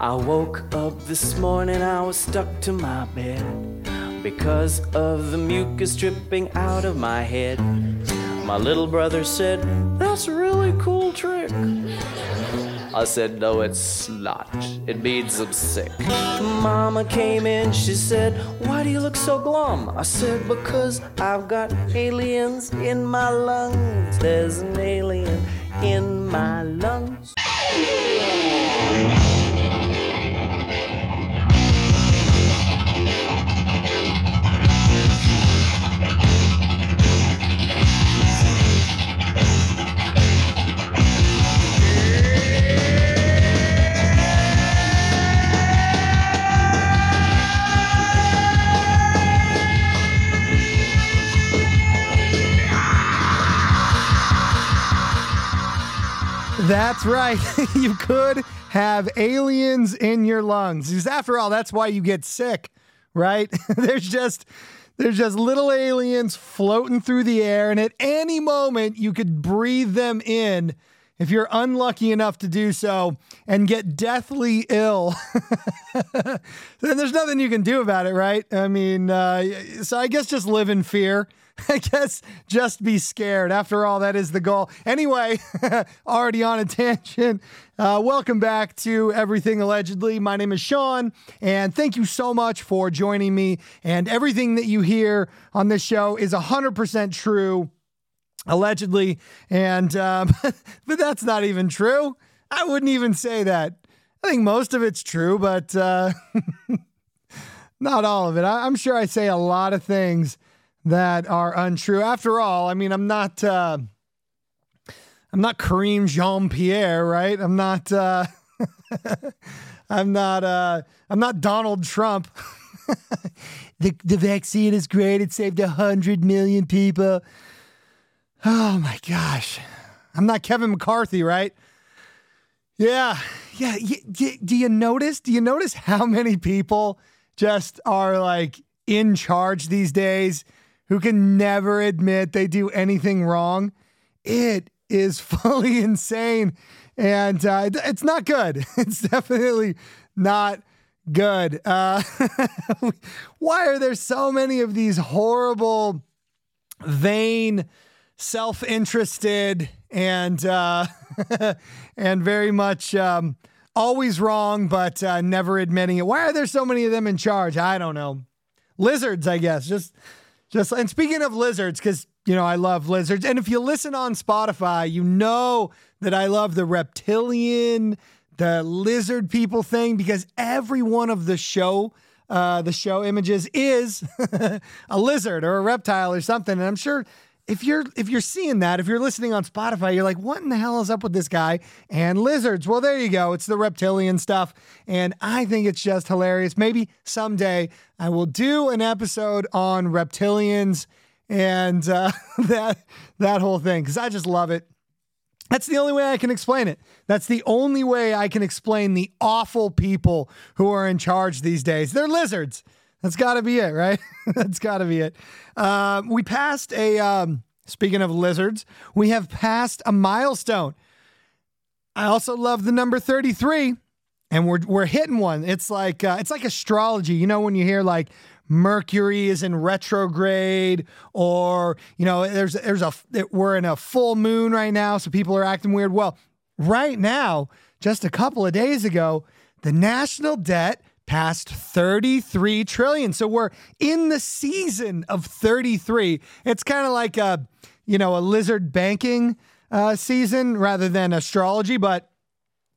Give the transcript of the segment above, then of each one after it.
I woke up this morning, I was stuck to my bed because of the mucus dripping out of my head. My little brother said, That's a really cool trick. I said, No, it's not. It means I'm sick. Mama came in, she said, Why do you look so glum? I said, Because I've got aliens in my lungs. There's an alien in my lungs. That's right. you could have aliens in your lungs. Because after all, that's why you get sick, right? there's just there's just little aliens floating through the air, and at any moment you could breathe them in if you're unlucky enough to do so and get deathly ill. then there's nothing you can do about it, right? I mean, uh, so I guess just live in fear. I guess just be scared. After all, that is the goal. Anyway, already on a tangent. Uh, welcome back to Everything Allegedly. My name is Sean, and thank you so much for joining me. And everything that you hear on this show is 100% true, allegedly. And, um, but that's not even true. I wouldn't even say that. I think most of it's true, but uh, not all of it. I- I'm sure I say a lot of things that are untrue. After all, I mean, I'm not uh, I'm not Karine Jean Pierre, right? I'm not uh, I'm not uh, I'm not Donald Trump. the the vaccine is great. It saved a hundred million people. Oh my gosh, I'm not Kevin McCarthy, right? Yeah, yeah. Do you notice? Do you notice how many people just are like in charge these days? Who can never admit they do anything wrong. It is fully insane. And uh, it's not good. It's definitely not good. Uh, why are there so many of these horrible, vain, self interested, and, uh, and very much um, always wrong, but uh, never admitting it? Why are there so many of them in charge? I don't know. Lizards, I guess. Just just and speaking of lizards, because you know I love lizards, and if you listen on Spotify, you know that I love the reptilian, the lizard people thing, because every one of the show, uh, the show images is a lizard or a reptile or something, and I'm sure if you're if you're seeing that, if you're listening on Spotify, you're like, what in the hell is up with this guy and lizards? Well, there you go. It's the reptilian stuff, and I think it's just hilarious. Maybe someday I will do an episode on reptilians and uh, that that whole thing because I just love it. That's the only way I can explain it. That's the only way I can explain the awful people who are in charge these days. They're lizards. That's got to be it, right? That's got to be it. Uh, we passed a, um, speaking of lizards, we have passed a milestone. I also love the number 33 and we're, we're hitting one. It's like, uh, it's like astrology. You know, when you hear like Mercury is in retrograde or, you know, there's, there's a, we're in a full moon right now. So people are acting weird. Well, right now, just a couple of days ago, the national debt past 33 trillion. So we're in the season of 33. It's kind of like a, you know, a lizard banking uh, season rather than astrology. But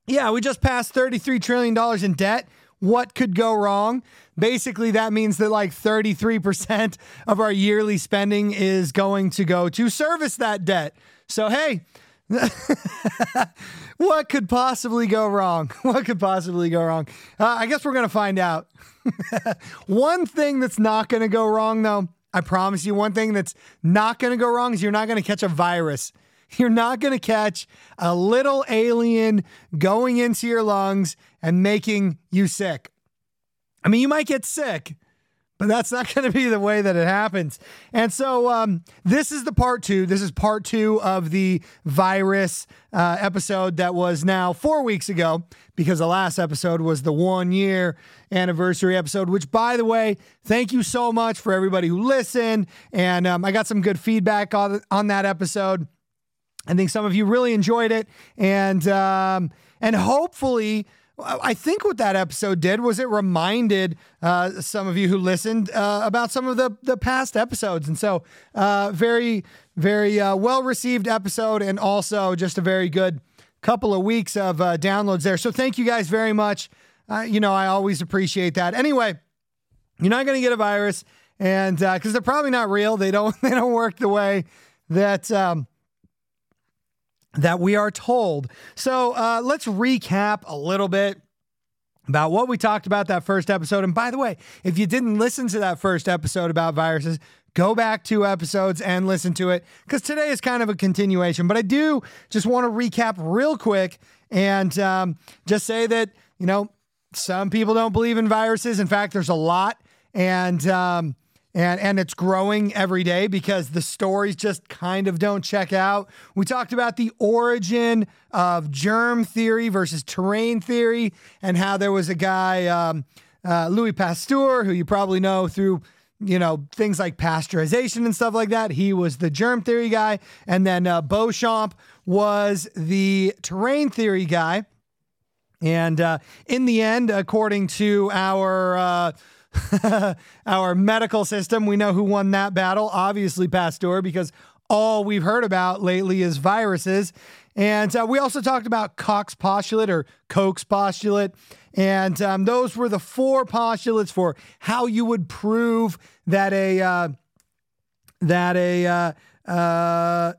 yeah, we just passed $33 trillion in debt. What could go wrong? Basically, that means that like 33% of our yearly spending is going to go to service that debt. So, hey, what could possibly go wrong? What could possibly go wrong? Uh, I guess we're going to find out. one thing that's not going to go wrong, though, I promise you, one thing that's not going to go wrong is you're not going to catch a virus. You're not going to catch a little alien going into your lungs and making you sick. I mean, you might get sick, but that's not going to be the way that it happens. And so um, this is the part two. This is part two of the virus uh, episode that was now four weeks ago because the last episode was the one year anniversary episode, which, by the way, thank you so much for everybody who listened. And um, I got some good feedback on, on that episode. I think some of you really enjoyed it. And, um, and hopefully, I think what that episode did was it reminded uh, some of you who listened uh, about some of the the past episodes, and so uh, very very uh, well received episode, and also just a very good couple of weeks of uh, downloads there. So thank you guys very much. Uh, you know I always appreciate that. Anyway, you're not going to get a virus, and because they're probably not real, they don't they don't work the way that. Um, that we are told. So uh, let's recap a little bit about what we talked about that first episode. And by the way, if you didn't listen to that first episode about viruses, go back two episodes and listen to it because today is kind of a continuation. But I do just want to recap real quick and um, just say that, you know, some people don't believe in viruses. In fact, there's a lot. And, um, and and it's growing every day because the stories just kind of don't check out. We talked about the origin of germ theory versus terrain theory, and how there was a guy, um, uh, Louis Pasteur, who you probably know through you know things like pasteurization and stuff like that. He was the germ theory guy, and then uh, Beauchamp was the terrain theory guy. And uh, in the end, according to our uh, our medical system. We know who won that battle. Obviously, Pasteur, because all we've heard about lately is viruses. And uh, we also talked about Koch's postulate or Koch's postulate. And um, those were the four postulates for how you would prove that a uh, that a uh, uh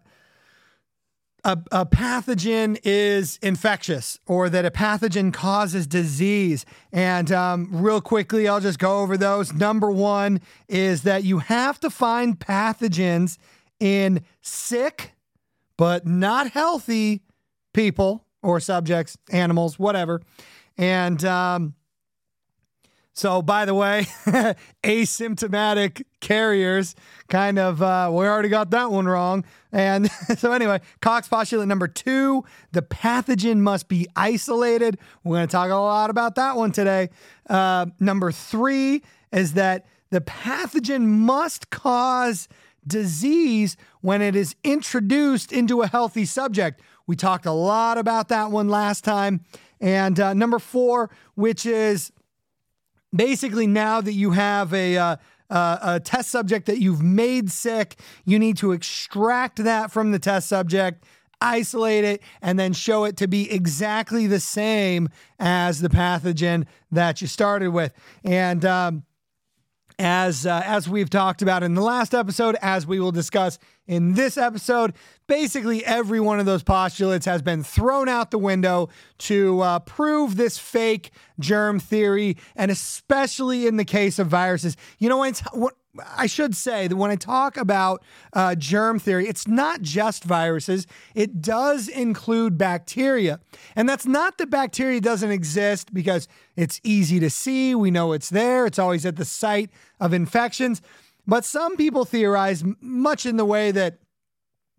a, a, pathogen is infectious or that a pathogen causes disease. And um, real quickly, I'll just go over those. Number one is that you have to find pathogens in sick but not healthy people or subjects, animals, whatever. And um, so, by the way, asymptomatic carriers kind of, uh, we already got that one wrong. And so, anyway, Koch's postulate number two the pathogen must be isolated. We're going to talk a lot about that one today. Uh, number three is that the pathogen must cause disease when it is introduced into a healthy subject. We talked a lot about that one last time. And uh, number four, which is basically now that you have a uh, uh, a test subject that you've made sick, you need to extract that from the test subject, isolate it, and then show it to be exactly the same as the pathogen that you started with. And um, as uh, as we've talked about in the last episode, as we will discuss in this episode, basically every one of those postulates has been thrown out the window to uh, prove this fake germ theory, and especially in the case of viruses. You know, it's what I should say that when I talk about uh, germ theory, it's not just viruses, it does include bacteria. And that's not that bacteria doesn't exist because it's easy to see, we know it's there, it's always at the site of infections. But some people theorize, much in the way that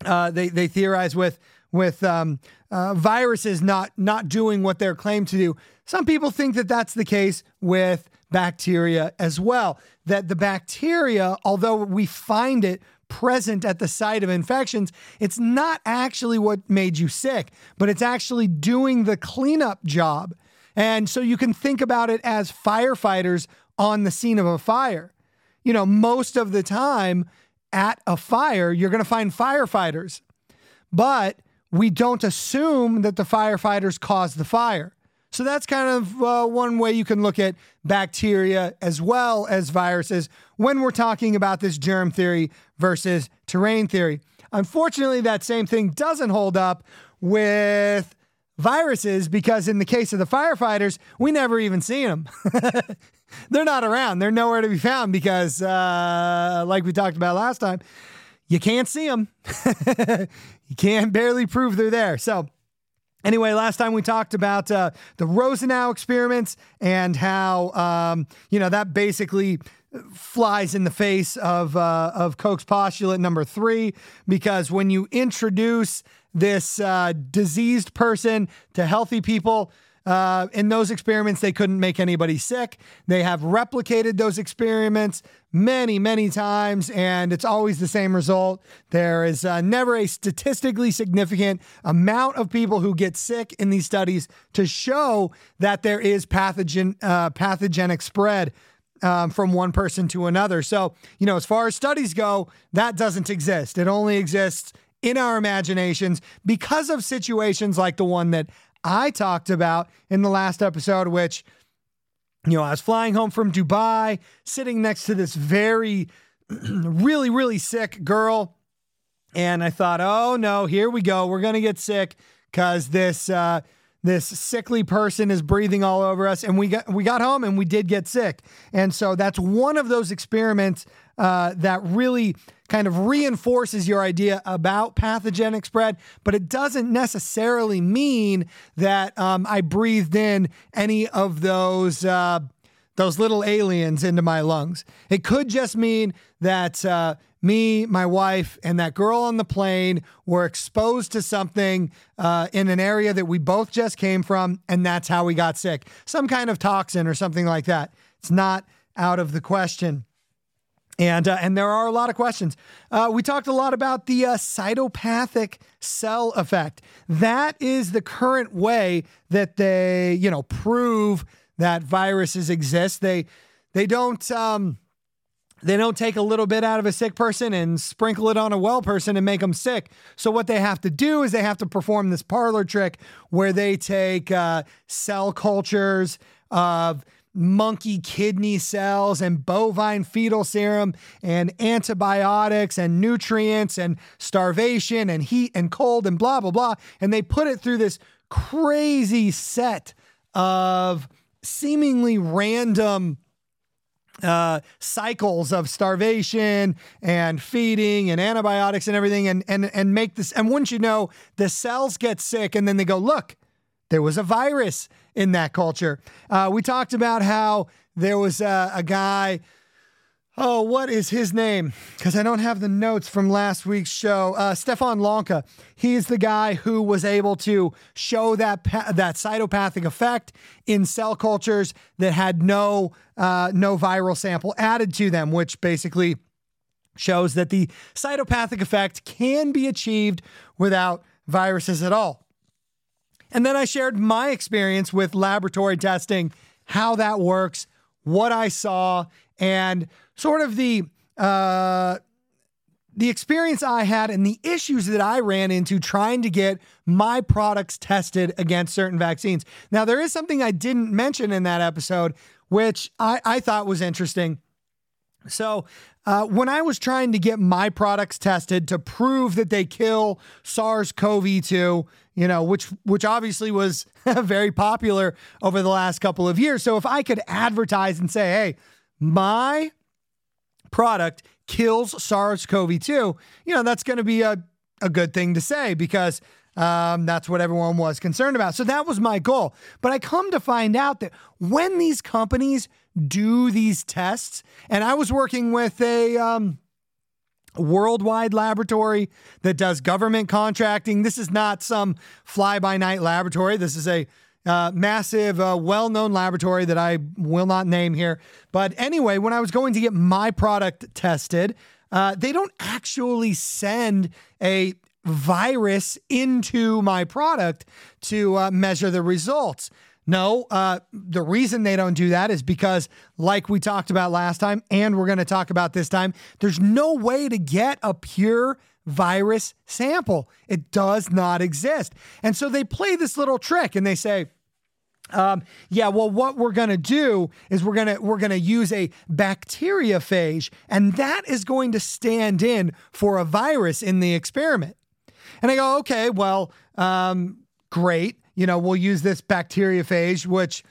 uh, they, they theorize with with um, uh, viruses not not doing what they're claimed to do. Some people think that that's the case with bacteria as well. That the bacteria, although we find it present at the site of infections, it's not actually what made you sick, but it's actually doing the cleanup job. And so you can think about it as firefighters on the scene of a fire. You know, most of the time at a fire, you're going to find firefighters, but we don't assume that the firefighters caused the fire. So that's kind of uh, one way you can look at bacteria as well as viruses when we're talking about this germ theory versus terrain theory. Unfortunately, that same thing doesn't hold up with viruses because in the case of the firefighters, we never even see them. They're not around. They're nowhere to be found because, uh, like we talked about last time, you can't see them. you can't barely prove they're there. So Anyway, last time we talked about uh, the Rosenau experiments and how um, you know that basically flies in the face of uh, of Koch's postulate number three because when you introduce this uh, diseased person to healthy people, uh, in those experiments, they couldn't make anybody sick. They have replicated those experiments many, many times, and it's always the same result. There is uh, never a statistically significant amount of people who get sick in these studies to show that there is pathogen uh, pathogenic spread. Um, from one person to another. So, you know, as far as studies go, that doesn't exist. It only exists in our imaginations because of situations like the one that I talked about in the last episode, which, you know, I was flying home from Dubai, sitting next to this very, really, really sick girl. And I thought, oh no, here we go. We're going to get sick because this, uh, this sickly person is breathing all over us and we got we got home and we did get sick and so that's one of those experiments uh, that really kind of reinforces your idea about pathogenic spread, but it doesn't necessarily mean that um, I breathed in any of those. Uh, those little aliens into my lungs. It could just mean that uh, me, my wife, and that girl on the plane were exposed to something uh, in an area that we both just came from, and that's how we got sick. Some kind of toxin or something like that. It's not out of the question. And, uh, and there are a lot of questions. Uh, we talked a lot about the uh, cytopathic cell effect. That is the current way that they, you know, prove that viruses exist. They, they don't, um, they don't take a little bit out of a sick person and sprinkle it on a well person and make them sick. So what they have to do is they have to perform this parlor trick where they take uh, cell cultures of monkey kidney cells and bovine fetal serum and antibiotics and nutrients and starvation and heat and cold and blah, blah, blah. And they put it through this crazy set of seemingly random uh, cycles of starvation and feeding and antibiotics and everything and, and, and make this. And once you know, the cells get sick and then they go, look, there was a virus in that culture. Uh, we talked about how there was a, a guy. Oh, what is his name? Because I don't have the notes from last week's show. Uh, Stefan Lanka. He's the guy who was able to show that pa- that cytopathic effect in cell cultures that had no uh, no viral sample added to them, which basically shows that the cytopathic effect can be achieved without viruses at all. And then I shared my experience with laboratory testing, how that works, what I saw, and sort of the uh, the experience I had and the issues that I ran into trying to get my products tested against certain vaccines. Now, there is something I didn't mention in that episode, which I, I thought was interesting. So, uh, when I was trying to get my products tested to prove that they kill SARS-CoV-2, you know, which which obviously was very popular over the last couple of years. So if I could advertise and say, "Hey, my product kills SARS-CoV-2," you know, that's going to be a a good thing to say because um, that's what everyone was concerned about. So that was my goal. But I come to find out that when these companies do these tests, and I was working with a um, worldwide laboratory that does government contracting. This is not some fly by night laboratory. This is a uh, massive, uh, well known laboratory that I will not name here. But anyway, when I was going to get my product tested, uh, they don't actually send a virus into my product to uh, measure the results. No, uh, the reason they don't do that is because, like we talked about last time, and we're going to talk about this time, there's no way to get a pure virus sample. It does not exist. And so they play this little trick and they say, um, yeah, well, what we're gonna do is we're gonna we're gonna use a bacteriophage, and that is going to stand in for a virus in the experiment. And I go, okay, well, um, great you know, we'll use this bacteriophage, which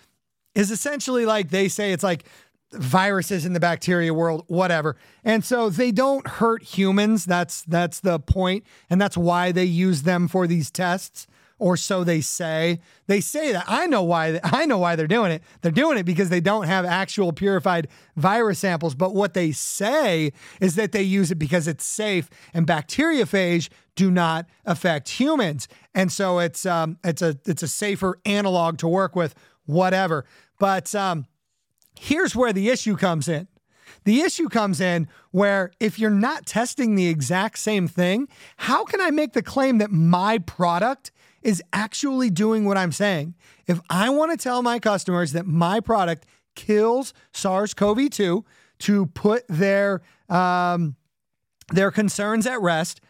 is essentially like they say it's like viruses in the bacteria world whatever. And so they don't hurt humans. That's that's the point. And that's why they use them for these tests or so they say. They say that. I know why I know why they're doing it. They're doing it because they don't have actual purified virus samples, but what they say is that they use it because it's safe and bacteriophage do not affect humans. And so it's um it's a it's a safer analog to work with whatever. But um here's where the issue comes in. The issue comes in where if you're not testing the exact same thing, how can I make the claim that my product is actually doing what I'm saying? If I want to tell my customers that my product kills SARS-CoV-2 to put their um, their concerns at rest,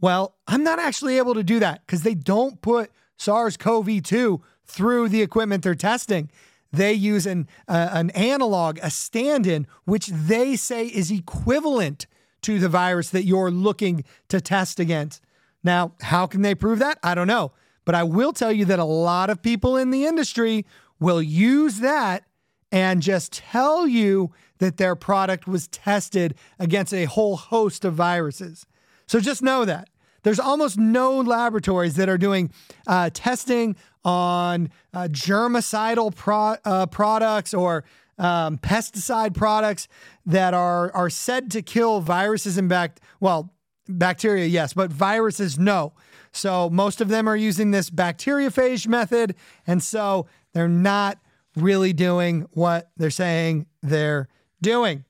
well, I'm not actually able to do that because they don't put SARS-CoV-2 through the equipment they're testing they use an, uh, an analog, a stand in, which they say is equivalent to the virus that you're looking to test against. Now, how can they prove that? I don't know. But I will tell you that a lot of people in the industry will use that and just tell you that their product was tested against a whole host of viruses. So just know that. There's almost no laboratories that are doing uh, testing on uh, germicidal pro- uh, products or um, pesticide products that are are said to kill viruses and bact well bacteria yes but viruses no so most of them are using this bacteriophage method and so they're not really doing what they're saying they're doing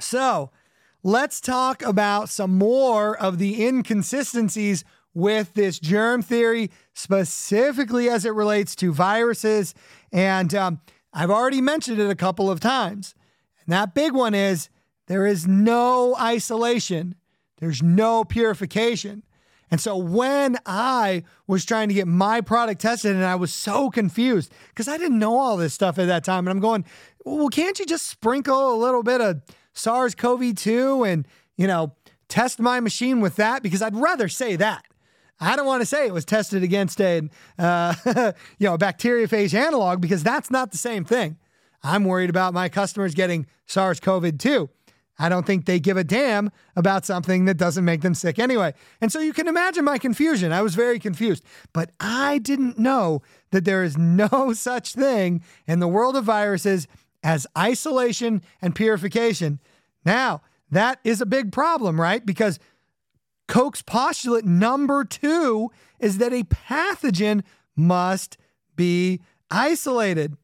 so let's talk about some more of the inconsistencies with this germ theory, specifically as it relates to viruses. And um, I've already mentioned it a couple of times. And that big one is there is no isolation, there's no purification. And so when I was trying to get my product tested and I was so confused because I didn't know all this stuff at that time, and I'm going, well, can't you just sprinkle a little bit of SARS CoV 2 and, you know, test my machine with that? Because I'd rather say that I don't want to say it was tested against a, uh, you know, bacteriophage analog because that's not the same thing. I'm worried about my customers getting SARS-CoV-2. I don't think they give a damn about something that doesn't make them sick anyway. And so you can imagine my confusion. I was very confused, but I didn't know that there is no such thing in the world of viruses as isolation and purification. Now, that is a big problem, right? Because Koch's postulate number two is that a pathogen must be isolated.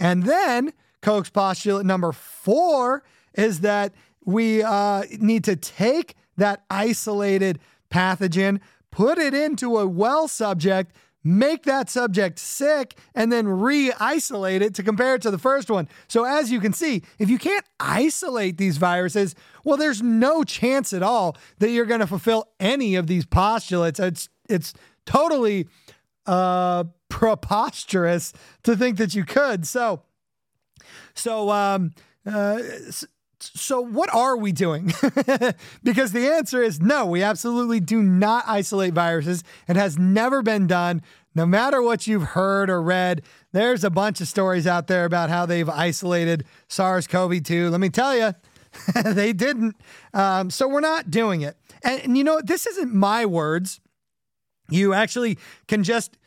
And then Koch's postulate number four is that we uh, need to take that isolated pathogen, put it into a well subject make that subject sick, and then re isolate it to compare it to the first one. So, as you can see, if you can't isolate these viruses, well, there's no chance at all that you're going to fulfill any of these postulates. It's, it's totally uh, preposterous to think that you could. So, so, um, uh, so, what are we doing? because the answer is no, we absolutely do not isolate viruses. It has never been done. No matter what you've heard or read, there's a bunch of stories out there about how they've isolated SARS CoV 2. Let me tell you, they didn't. Um, so, we're not doing it. And, and you know, this isn't my words. You actually can just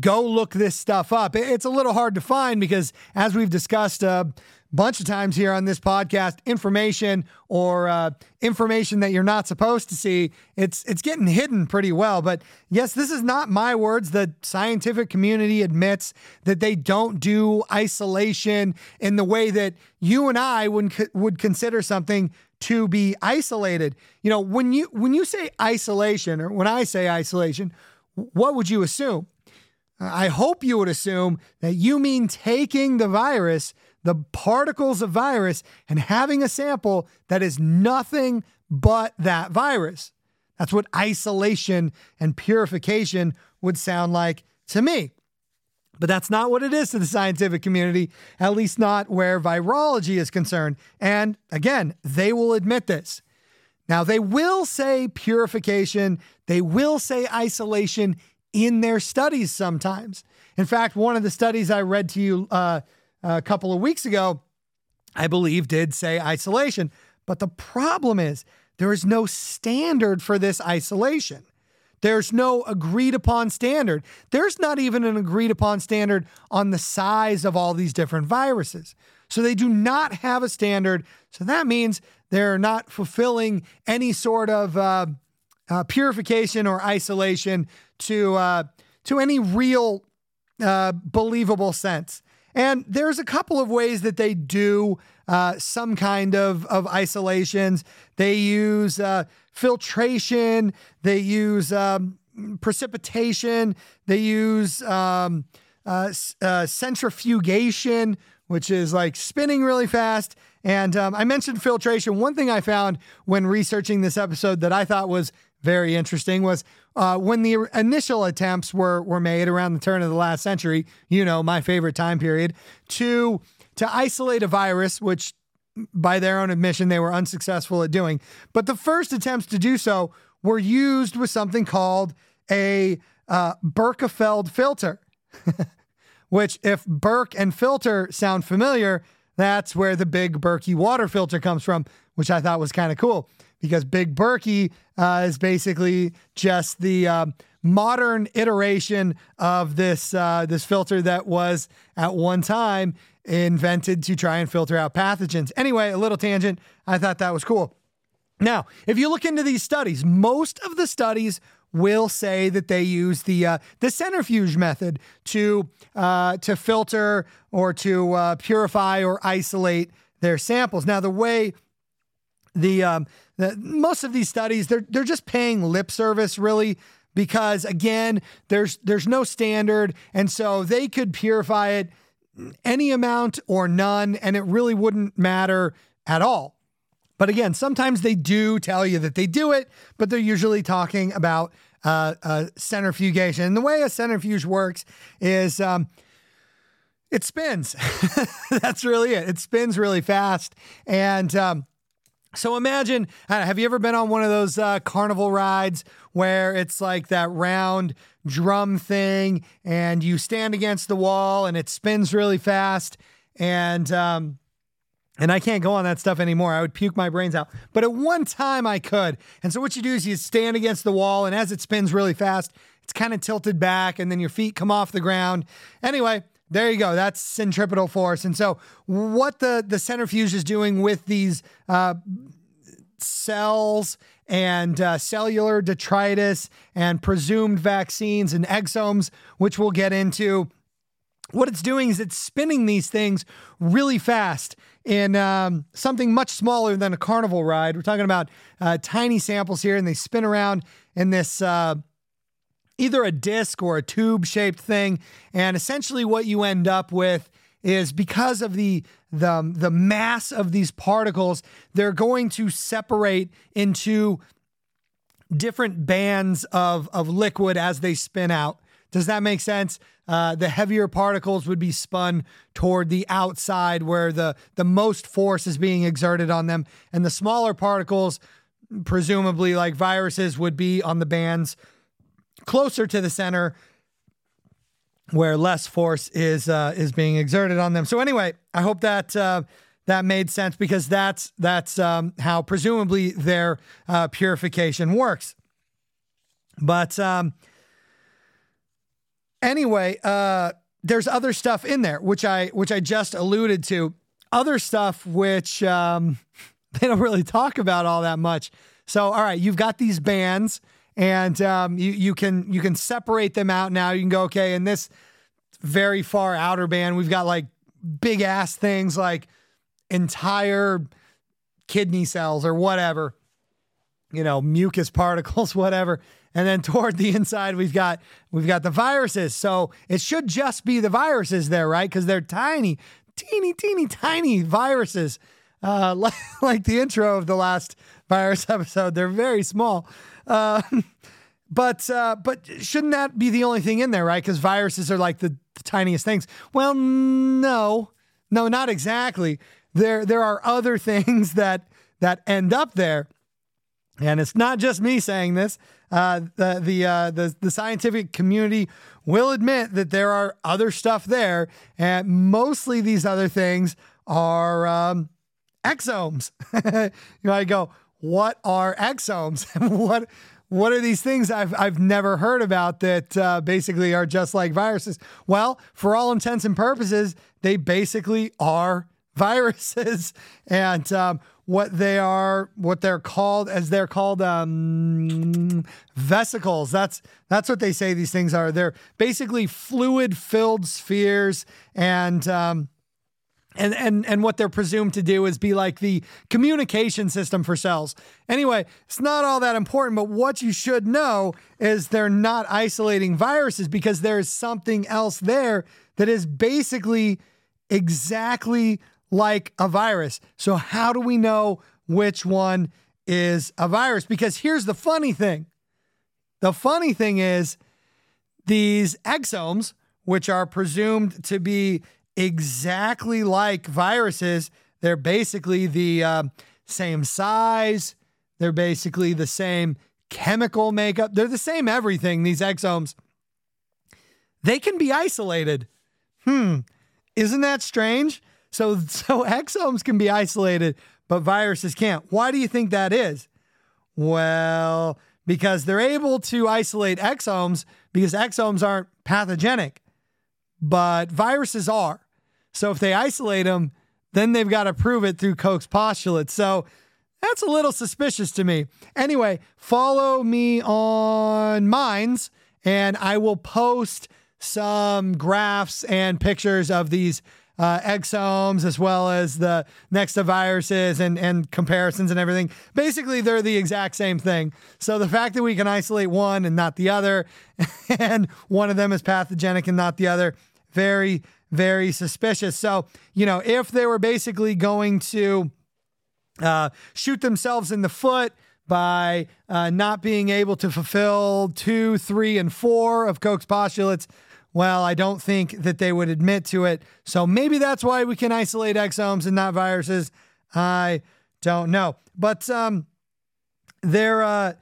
go look this stuff up. It's a little hard to find because, as we've discussed a bunch of times here on this podcast, information or uh, information that you're not supposed to see, it's it's getting hidden pretty well. But yes, this is not my words. The scientific community admits that they don't do isolation in the way that you and I would would consider something to be isolated. You know, when you when you say isolation or when I say isolation, what would you assume? I hope you would assume that you mean taking the virus, the particles of virus, and having a sample that is nothing but that virus. That's what isolation and purification would sound like to me. But that's not what it is to the scientific community, at least not where virology is concerned. And again, they will admit this. Now, they will say purification, they will say isolation in their studies sometimes. In fact, one of the studies I read to you uh, a couple of weeks ago, I believe, did say isolation. But the problem is there is no standard for this isolation. There's no agreed upon standard. There's not even an agreed upon standard on the size of all these different viruses. So they do not have a standard. So that means they're not fulfilling any sort of uh, uh, purification or isolation to uh, to any real uh, believable sense. And there's a couple of ways that they do uh, some kind of, of isolations. They use uh, filtration, they use um, precipitation, they use um, uh, uh, centrifugation, which is like spinning really fast. And um, I mentioned filtration. One thing I found when researching this episode that I thought was very interesting was uh, when the initial attempts were were made around the turn of the last century. You know, my favorite time period to to isolate a virus, which by their own admission they were unsuccessful at doing. But the first attempts to do so were used with something called a uh, Berkefeld filter. which, if Berkefeld filter sound familiar, that's where the big Berkey water filter comes from, which I thought was kind of cool because Big Berkey uh, is basically just the uh, modern iteration of this uh, this filter that was at one time invented to try and filter out pathogens. Anyway, a little tangent. I thought that was cool. Now, if you look into these studies, most of the studies will say that they use the uh, the centrifuge method to uh, to filter or to uh, purify or isolate their samples. Now, the way the um, most of these studies they're they're just paying lip service really because again there's there's no standard and so they could purify it any amount or none and it really wouldn't matter at all. But again sometimes they do tell you that they do it but they're usually talking about uh, centrifugation. And the way a centrifuge works is um, it spins. That's really it. It spins really fast. And um, so imagine, have you ever been on one of those uh, carnival rides where it's like that round drum thing and you stand against the wall and it spins really fast and um, and I can't go on that stuff anymore. I would puke my brains out. But at one time I could. And so what you do is you stand against the wall and as it spins really fast, it's kind of tilted back and then your feet come off the ground. Anyway, there you go. That's centripetal force. And so, what the the centrifuge is doing with these uh, cells and uh, cellular detritus and presumed vaccines and exomes, which we'll get into. What it's doing is it's spinning these things really fast in um, something much smaller than a carnival ride. We're talking about uh, tiny samples here, and they spin around in this. Either a disc or a tube shaped thing. And essentially, what you end up with is because of the the the mass of these particles, they're going to separate into different bands of of liquid as they spin out. Does that make sense? Uh, the heavier particles would be spun toward the outside where the the most force is being exerted on them, and the smaller particles, presumably like viruses, would be on the bands closer to the center where less force is uh, is being exerted on them. So anyway, I hope that uh, that made sense because that's that's um, how presumably their uh, purification works. But um, anyway, uh, there's other stuff in there which I which I just alluded to. Other stuff which um, they don't really talk about all that much. So all right, you've got these bands and um, you you can you can separate them out now. You can go okay, in this very far outer band, we've got like big ass things like entire kidney cells or whatever, you know, mucus particles, whatever. And then toward the inside, we've got we've got the viruses. So it should just be the viruses there, right? Because they're tiny, teeny, teeny, tiny viruses. Uh, like, like the intro of the last virus episode, they're very small. Uh, but uh, but shouldn't that be the only thing in there, right? Because viruses are like the, the tiniest things. Well, no, no, not exactly. There there are other things that that end up there, and it's not just me saying this. Uh, the the, uh, the the scientific community will admit that there are other stuff there, and mostly these other things are um, exomes. you might go, what are exomes? what what are these things I've, I've never heard about that uh, basically are just like viruses? Well, for all intents and purposes, they basically are viruses. And um, what they are, what they're called, as they're called, um, vesicles. That's that's what they say these things are. They're basically fluid-filled spheres, and um, and and and what they're presumed to do is be like the communication system for cells. Anyway, it's not all that important, but what you should know is they're not isolating viruses because there is something else there that is basically exactly like a virus. So, how do we know which one is a virus? Because here's the funny thing the funny thing is, these exomes, which are presumed to be exactly like viruses, they're basically the uh, same size, they're basically the same chemical makeup, they're the same everything, these exomes. They can be isolated. Hmm, isn't that strange? So, so exomes can be isolated, but viruses can't. Why do you think that is? Well, because they're able to isolate exomes because exomes aren't pathogenic, but viruses are. So if they isolate them, then they've got to prove it through Koch's postulate. So that's a little suspicious to me. Anyway, follow me on Minds, and I will post some graphs and pictures of these uh, exomes as well as the next to viruses and, and comparisons and everything. Basically, they're the exact same thing. So the fact that we can isolate one and not the other, and one of them is pathogenic and not the other, very, very suspicious. So, you know, if they were basically going to uh, shoot themselves in the foot, by uh, not being able to fulfill two, three, and four of Koch's postulates, well, I don't think that they would admit to it. So maybe that's why we can isolate exomes and not viruses. I don't know. But um, there, uh,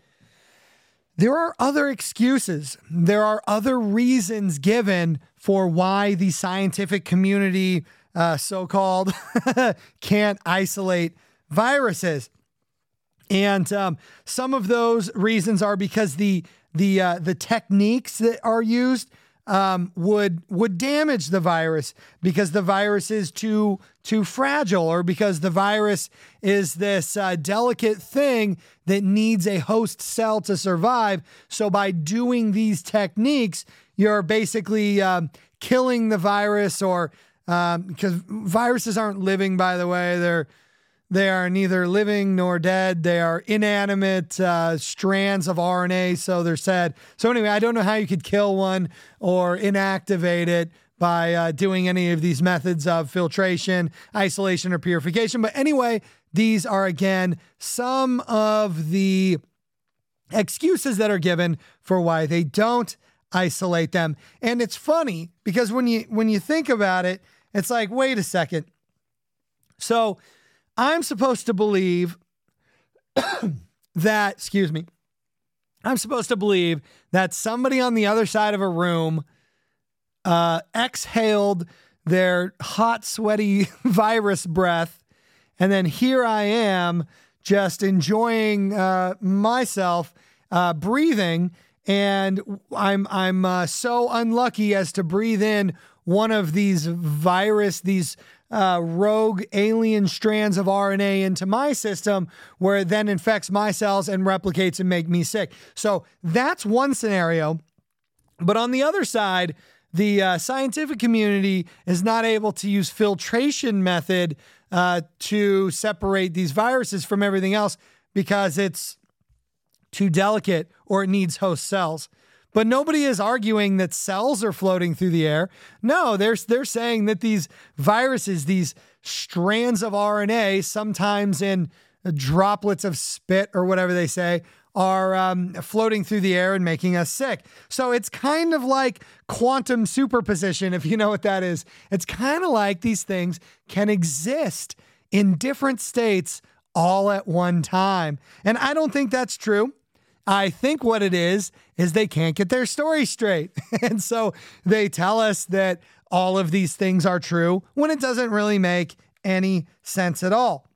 there are other excuses. There are other reasons given for why the scientific community, uh, so called, can't isolate viruses. And um, some of those reasons are because the the uh, the techniques that are used um, would would damage the virus because the virus is too too fragile, or because the virus is this uh, delicate thing that needs a host cell to survive. So by doing these techniques, you're basically um, killing the virus, or because um, viruses aren't living, by the way, they're they are neither living nor dead. They are inanimate uh, strands of RNA, so they're said. So, anyway, I don't know how you could kill one or inactivate it by uh, doing any of these methods of filtration, isolation, or purification. But anyway, these are again some of the excuses that are given for why they don't isolate them. And it's funny because when you when you think about it, it's like, wait a second. So I'm supposed to believe that, excuse me, I'm supposed to believe that somebody on the other side of a room uh, exhaled their hot, sweaty virus breath. And then here I am just enjoying uh, myself uh, breathing. And I'm, I'm uh, so unlucky as to breathe in one of these virus, these uh, rogue alien strands of RNA into my system where it then infects my cells and replicates and make me sick. So that's one scenario. But on the other side, the uh, scientific community is not able to use filtration method uh, to separate these viruses from everything else because it's too delicate or it needs host cells. But nobody is arguing that cells are floating through the air. No, they're, they're saying that these viruses, these strands of RNA, sometimes in droplets of spit or whatever they say, are um, floating through the air and making us sick. So it's kind of like quantum superposition, if you know what that is. It's kind of like these things can exist in different states all at one time. And I don't think that's true. I think what it is is they can't get their story straight. and so they tell us that all of these things are true when it doesn't really make any sense at all.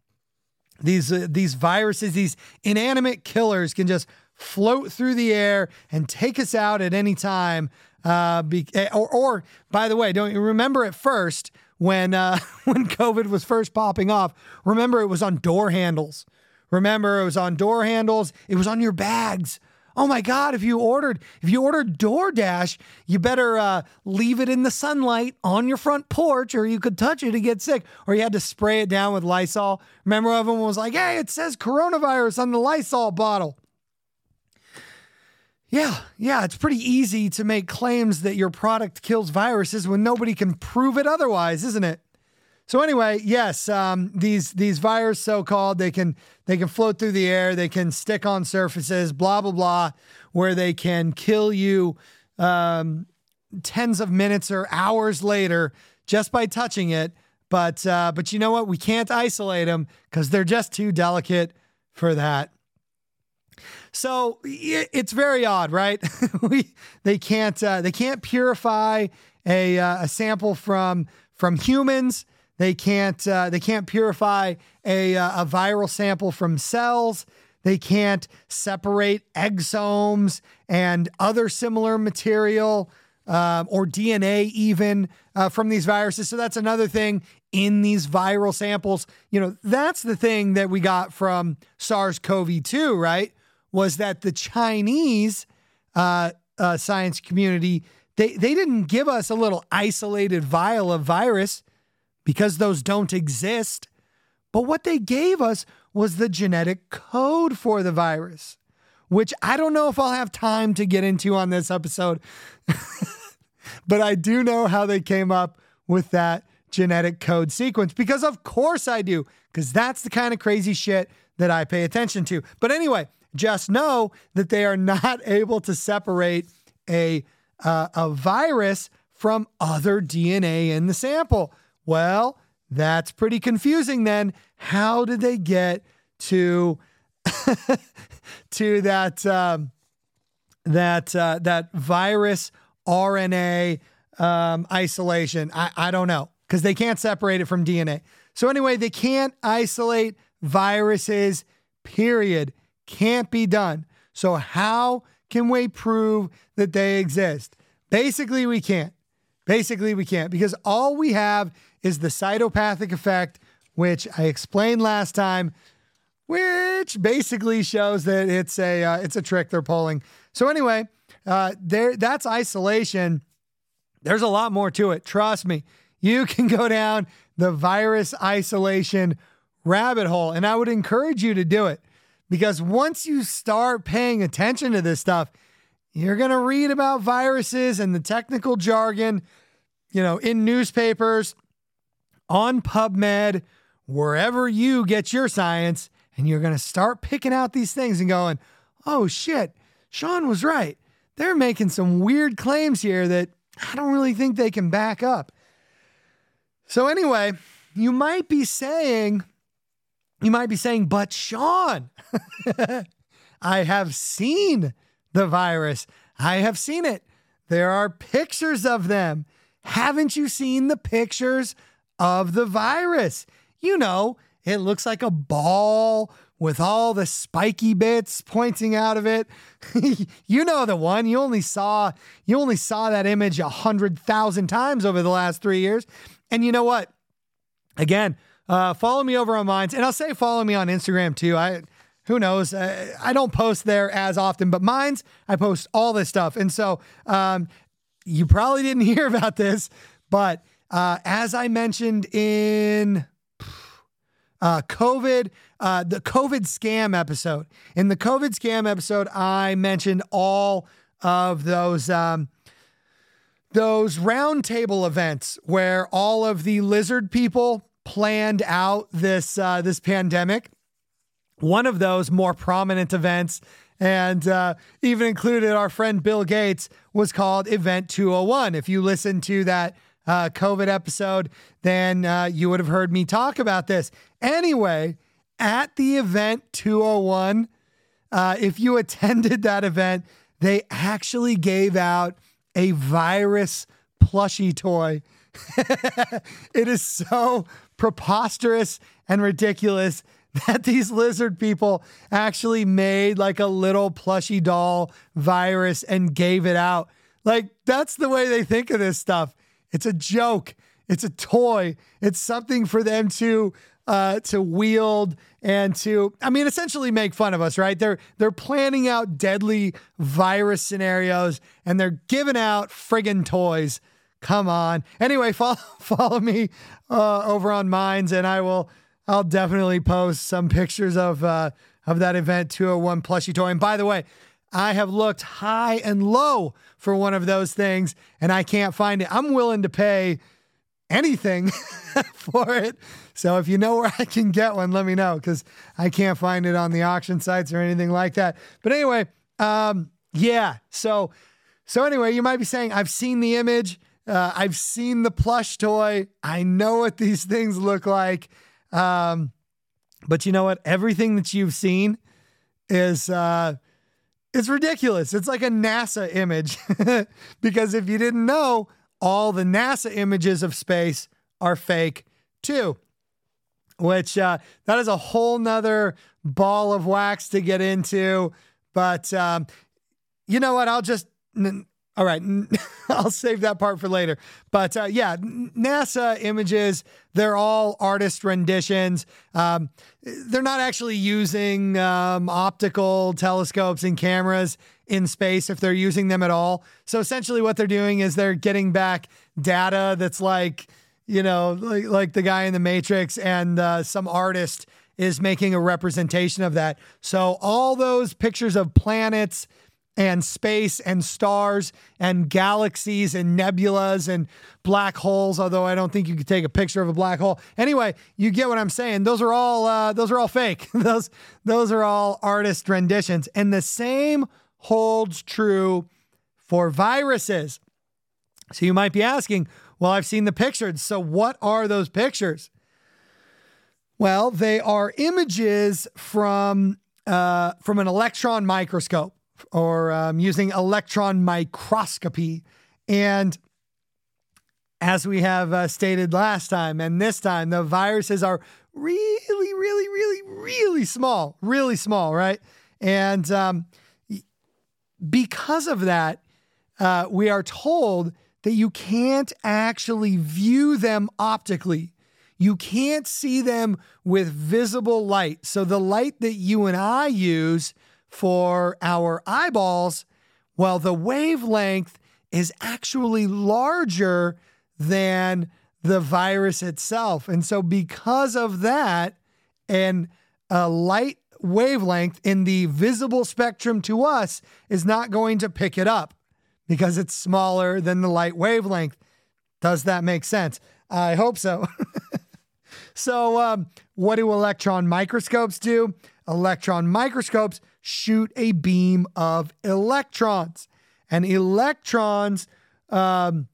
These uh, these viruses, these inanimate killers can just float through the air and take us out at any time. Uh, be, eh, or, or, by the way, don't you remember at first when uh, when COVID was first popping off? Remember, it was on door handles. Remember, it was on door handles. It was on your bags. Oh my God! If you ordered if you ordered DoorDash, you better uh, leave it in the sunlight on your front porch, or you could touch it and get sick. Or you had to spray it down with Lysol. Remember, everyone was like, "Hey, it says coronavirus on the Lysol bottle." Yeah, yeah, it's pretty easy to make claims that your product kills viruses when nobody can prove it otherwise, isn't it? So anyway, yes, um, these these viruses, so called, they can they can float through the air, they can stick on surfaces, blah blah blah, where they can kill you um, tens of minutes or hours later just by touching it. But uh, but you know what? We can't isolate them because they're just too delicate for that. So it's very odd, right? we they can't uh, they can't purify a uh, a sample from from humans they can't uh, they can't purify a uh, a viral sample from cells. They can't separate exomes and other similar material uh, or DNA even from these viruses. So that's another thing in these viral samples. You know, that's the thing that we got from SARS-CoV-2, right? Was that the Chinese uh, uh, science community they they didn't give us a little isolated vial of virus because those don't exist. But what they gave us was the genetic code for the virus, which I don't know if I'll have time to get into on this episode. but I do know how they came up with that genetic code sequence because, of course, I do, because that's the kind of crazy shit that I pay attention to. But anyway, just know that they are not able to separate a, uh, a virus from other DNA in the sample. Well, that's pretty confusing then. How did they get to to that um, that uh, that virus RNA um, isolation? I, I don't know because they can't separate it from DNA. So anyway, they can't isolate viruses. Period. Can't be done. So how can we prove that they exist? Basically, we can't. Basically, we can't because all we have is the cytopathic effect, which I explained last time, which basically shows that it's a uh, it's a trick they're pulling. So anyway, uh, there that's isolation. There's a lot more to it. Trust me. You can go down the virus isolation rabbit hole, and I would encourage you to do it because once you start paying attention to this stuff, you're going to read about viruses and the technical jargon, you know, in newspapers on PubMed, wherever you get your science, and you're going to start picking out these things and going, oh shit, Sean was right. They're making some weird claims here that I don't really think they can back up. So, anyway, you might be saying, you might be saying, but Sean, I have seen the virus. I have seen it. There are pictures of them. Haven't you seen the pictures of the virus. You know, it looks like a ball with all the spiky bits pointing out of it. you know the one. You only saw you only saw that image a hundred thousand times over the last three years. And you know what? Again, uh, follow me over on Minds, and I'll say follow me on Instagram too. I who knows? Uh, I don't post there as often, but Minds I post all this stuff, and so um, you probably didn't hear about this, but uh, as I mentioned in uh, COVID, uh, the COVID scam episode. In the COVID scam episode, I mentioned all of those um, those roundtable events where all of the lizard people planned out this uh, this pandemic. One of those more prominent events, and uh, even included our friend Bill Gates, was called Event 201. If you listen to that uh, COVID episode, then uh, you would have heard me talk about this. Anyway, at the event 201, uh, if you attended that event, they actually gave out a virus plushie toy. it is so preposterous and ridiculous that these lizard people actually made like a little plushy doll virus and gave it out. Like, that's the way they think of this stuff. It's a joke, it's a toy, it's something for them to. Uh, to wield and to, I mean, essentially make fun of us, right? They're they're planning out deadly virus scenarios and they're giving out friggin' toys. Come on. Anyway, follow follow me uh, over on Minds, and I will I'll definitely post some pictures of uh, of that event 201 plushie toy. And by the way, I have looked high and low for one of those things, and I can't find it. I'm willing to pay anything for it. So if you know where I can get one, let me know because I can't find it on the auction sites or anything like that. But anyway, um, yeah. So so anyway, you might be saying I've seen the image. Uh, I've seen the plush toy. I know what these things look like. Um, but you know what? Everything that you've seen is uh, it's ridiculous. It's like a NASA image because if you didn't know, all the NASA images of space are fake too. Which uh, that is a whole nother ball of wax to get into. But um, you know what? I'll just all right, I'll save that part for later. But uh, yeah, NASA images, they're all artist renditions. Um, they're not actually using um, optical telescopes and cameras in space if they're using them at all. So essentially, what they're doing is they're getting back data that's like, you know, like, like the guy in the Matrix, and uh, some artist is making a representation of that. So all those pictures of planets, and space and stars and galaxies and nebulas and black holes although i don't think you could take a picture of a black hole. Anyway you get what i'm saying. Those are all uh, those are all fake. Those those are all artist renditions. And the same holds true for viruses. So you might be asking well i've seen the pictures. So what are those pictures? Well they are images from uh, from an electron microscope or um, using electron microscopy. And as we have uh, stated last time and this time, the viruses are really, really, really, really small, really small, right? And um, because of that, uh, we are told that you can't actually view them optically. You can't see them with visible light. So the light that you and I use for our eyeballs, well, the wavelength is actually larger than the virus itself. And so, because of that, and a light wavelength in the visible spectrum to us is not going to pick it up because it's smaller than the light wavelength. Does that make sense? I hope so. so, um, what do electron microscopes do? Electron microscopes shoot a beam of electrons. And electrons um,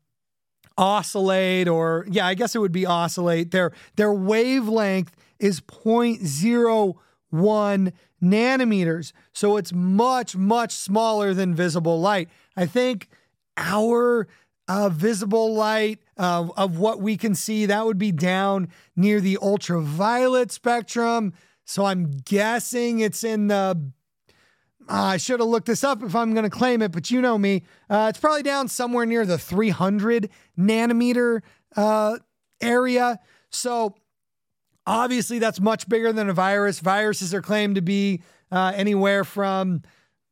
oscillate, or yeah, I guess it would be oscillate. Their, their wavelength is 0.01 nanometers. So it's much, much smaller than visible light. I think our uh, visible light uh, of what we can see, that would be down near the ultraviolet spectrum. So I'm guessing it's in the uh, I should have looked this up if I'm going to claim it, but you know me. Uh, it's probably down somewhere near the 300 nanometer uh, area. So obviously, that's much bigger than a virus. Viruses are claimed to be uh, anywhere from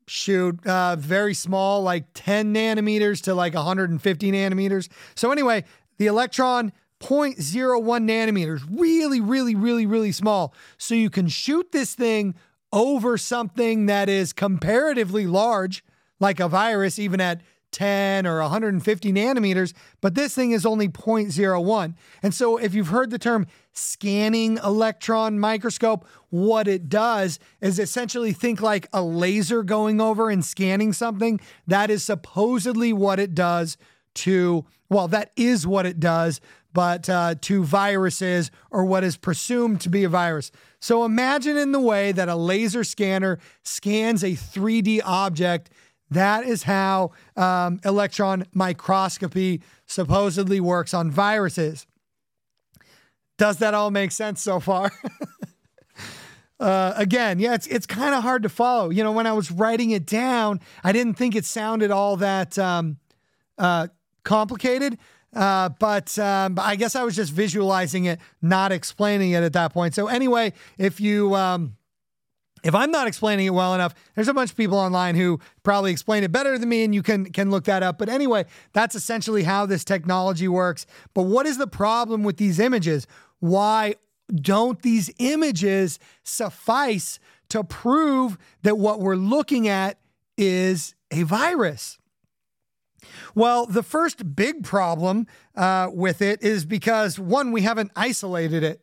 shoot uh, very small, like 10 nanometers to like 150 nanometers. So anyway, the electron 0.01 nanometers, really, really, really, really small. So you can shoot this thing over something that is comparatively large, like a virus, even at 10 or 150 nanometers, but this thing is only 0.01. And so, if you've heard the term scanning electron microscope, what it does is essentially think like a laser going over and scanning something. That is supposedly what it does to, well, that is what it does but uh, to viruses or what is presumed to be a virus. So imagine in the way that a laser scanner scans a 3D object. That is how um, electron microscopy supposedly works on viruses. Does that all make sense so far? uh, again, yeah, it's it's kind of hard to follow. You know, when I was writing it down, I didn't think it sounded all that um, uh, complicated. Uh, but um, I guess I was just visualizing it, not explaining it at that point. So anyway, if you um, if I'm not explaining it well enough, there's a bunch of people online who probably explain it better than me, and you can can look that up. But anyway, that's essentially how this technology works. But what is the problem with these images? Why don't these images suffice to prove that what we're looking at is a virus? Well, the first big problem uh, with it is because one, we haven't isolated it.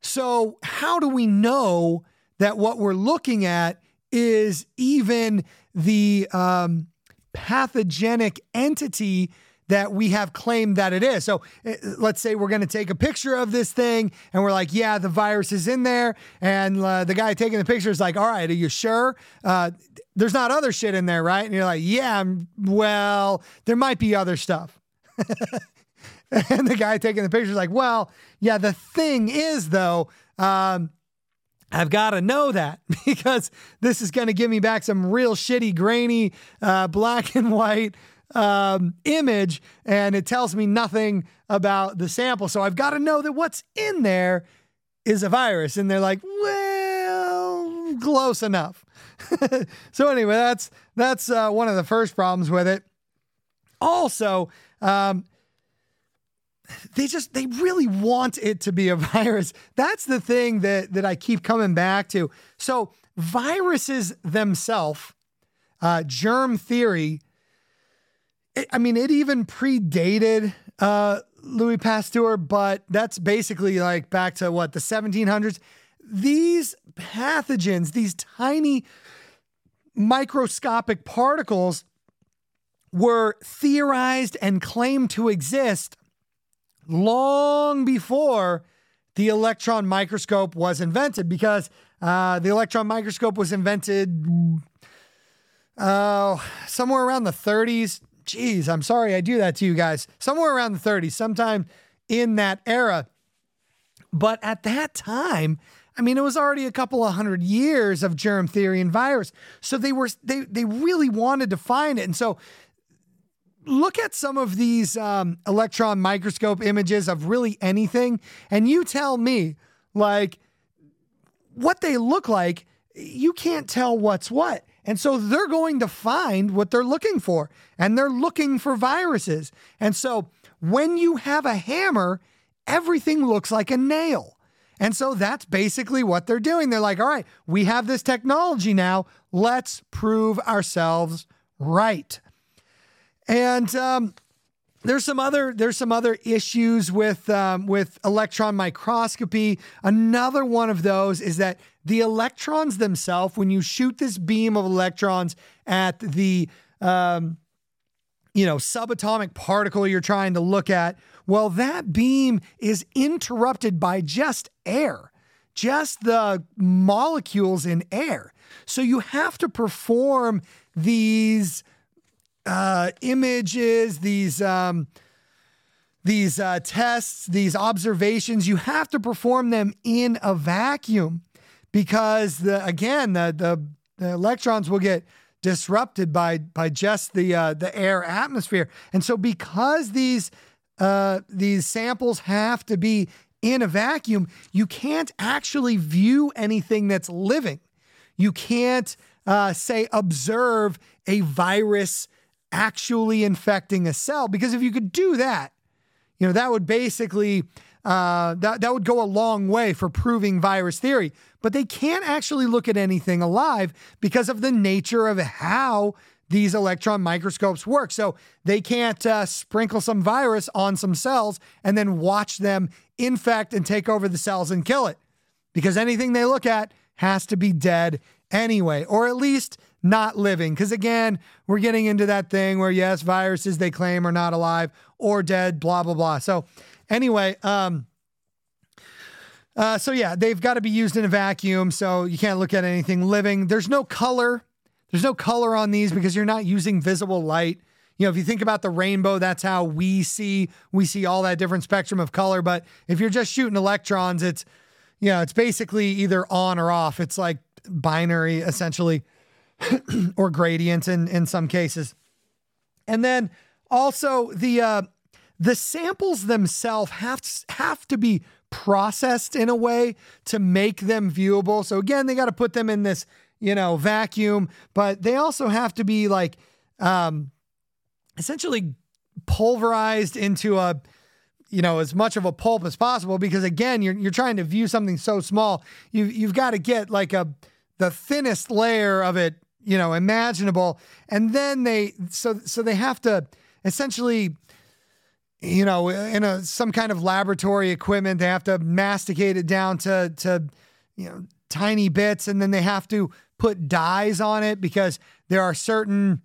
So, how do we know that what we're looking at is even the um, pathogenic entity that we have claimed that it is. So eh, let's say we're going to take a picture of this thing and we're like, yeah, the virus is in there. And uh, the guy taking the picture is like, all right, are you sure? Uh, there's not other shit in there, right? And you're like, yeah, well, there might be other stuff. and the guy taking the picture is like, well, yeah, the thing is, though, um, I've got to know that because this is going to give me back some real shitty, grainy, uh, black and white um, image and it tells me nothing about the sample. So I've got to know that what's in there is a virus. And they're like, well, close enough. so anyway, that's that's uh, one of the first problems with it. Also, um, they just they really want it to be a virus. That's the thing that that I keep coming back to. So viruses themselves, uh, germ theory it, I mean, it even predated uh, Louis Pasteur, but that's basically like back to what the 1700s. These pathogens, these tiny microscopic particles, were theorized and claimed to exist long before the electron microscope was invented because uh, the electron microscope was invented uh, somewhere around the 30s, geez, I'm sorry I do that to you guys. Somewhere around the 30s, sometime in that era. But at that time, I mean, it was already a couple of hundred years of germ theory and virus. So they were they they really wanted to find it. And so look at some of these um, electron microscope images of really anything, and you tell me like what they look like. You can't tell what's what. And so they're going to find what they're looking for, and they're looking for viruses. And so when you have a hammer, everything looks like a nail. And so that's basically what they're doing. They're like, all right, we have this technology now. Let's prove ourselves right. And um, there's some other there's some other issues with um, with electron microscopy. Another one of those is that the electrons themselves, when you shoot this beam of electrons at the um, you know subatomic particle you're trying to look at, well, that beam is interrupted by just air, just the molecules in air. So you have to perform these uh, images, these um, these uh, tests, these observations. You have to perform them in a vacuum because the again the the, the electrons will get disrupted by by just the uh, the air atmosphere, and so because these uh, these samples have to be in a vacuum, you can't actually view anything that's living. You can't uh, say observe a virus actually infecting a cell. Because if you could do that, you know, that would basically uh, that that would go a long way for proving virus theory. But they can't actually look at anything alive because of the nature of how these electron microscopes work. So they can't uh, sprinkle some virus on some cells and then watch them infect and take over the cells and kill it. Because anything they look at has to be dead anyway, or at least not living. Because again, we're getting into that thing where, yes, viruses they claim are not alive or dead, blah, blah, blah. So, anyway, um, uh, so yeah, they've got to be used in a vacuum. So you can't look at anything living. There's no color. There's no color on these because you're not using visible light. You know, if you think about the rainbow, that's how we see we see all that different spectrum of color. But if you're just shooting electrons, it's you know, it's basically either on or off. It's like binary essentially, or gradient in in some cases. And then also the uh, the samples themselves have have to be processed in a way to make them viewable. So again, they got to put them in this you know vacuum, but they also have to be like um, essentially pulverized into a you know as much of a pulp as possible because again you're you're trying to view something so small you you've got to get like a the thinnest layer of it you know imaginable and then they so so they have to essentially you know in a some kind of laboratory equipment they have to masticate it down to to you know tiny bits and then they have to put dyes on it because there are certain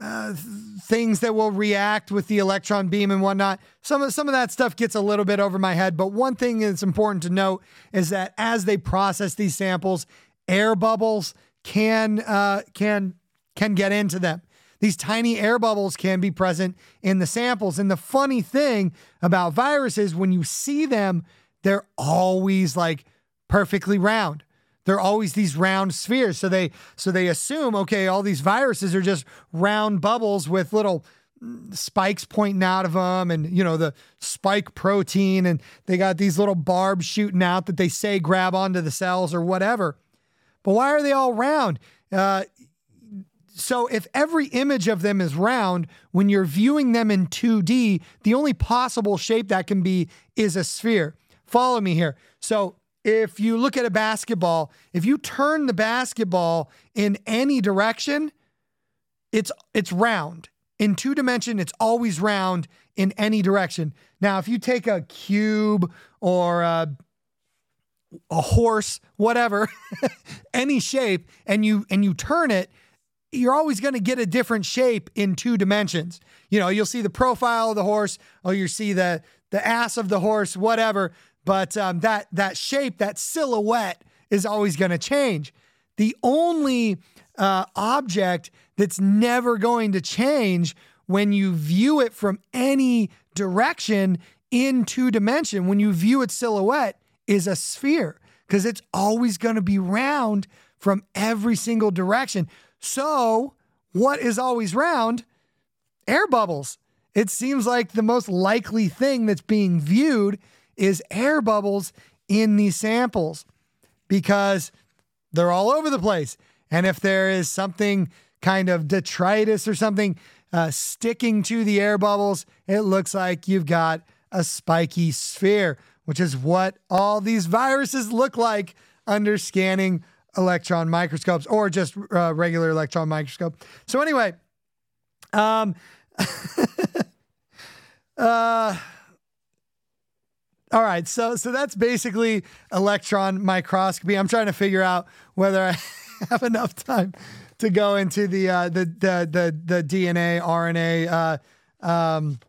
uh, things that will react with the electron beam and whatnot. Some of some of that stuff gets a little bit over my head, but one thing that's important to note is that as they process these samples, air bubbles can uh, can can get into them. These tiny air bubbles can be present in the samples. And the funny thing about viruses, when you see them, they're always like perfectly round. They're always these round spheres. So they so they assume, okay, all these viruses are just round bubbles with little spikes pointing out of them and you know the spike protein and they got these little barbs shooting out that they say grab onto the cells or whatever. But why are they all round? Uh, so if every image of them is round, when you're viewing them in 2D, the only possible shape that can be is a sphere. Follow me here. So if you look at a basketball, if you turn the basketball in any direction, it's it's round. In two dimension, it's always round in any direction. Now, if you take a cube or a, a horse, whatever, any shape, and you and you turn it, you're always going to get a different shape in two dimensions. You know, you'll see the profile of the horse, or you see the the ass of the horse, whatever. But um, that that shape, that silhouette, is always going to change. The only uh, object that's never going to change when you view it from any direction in two dimension, when you view its silhouette, is a sphere because it's always going to be round from every single direction. So, what is always round? Air bubbles. It seems like the most likely thing that's being viewed is air bubbles in these samples because they're all over the place. And if there is something kind of detritus or something uh, sticking to the air bubbles, it looks like you've got a spiky sphere, which is what all these viruses look like under scanning electron microscopes or just uh, regular electron microscope. So, anyway, um, uh, all right, so so that's basically electron microscopy. I'm trying to figure out whether I have enough time to go into the uh, the, the the the DNA RNA uh, um,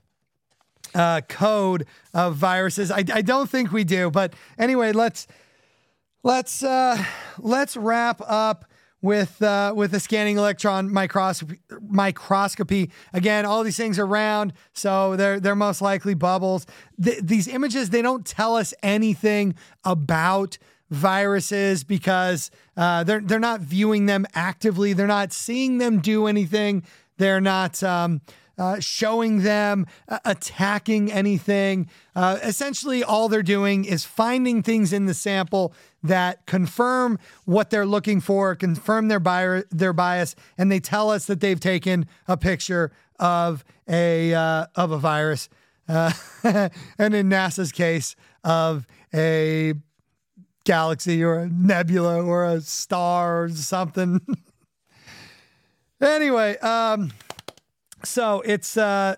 uh, code of viruses. I, I don't think we do, but anyway, let's let's uh, let's wrap up with uh, with the scanning electron microscopy. Microscopy again, all these things are round, so they're they're most likely bubbles. Th- these images they don't tell us anything about viruses because uh, they're they're not viewing them actively. They're not seeing them do anything. They're not. Um, uh, showing them uh, attacking anything. Uh, essentially, all they're doing is finding things in the sample that confirm what they're looking for, confirm their bi- their bias, and they tell us that they've taken a picture of a uh, of a virus, uh, and in NASA's case, of a galaxy or a nebula or a star or something. anyway, um, so it's uh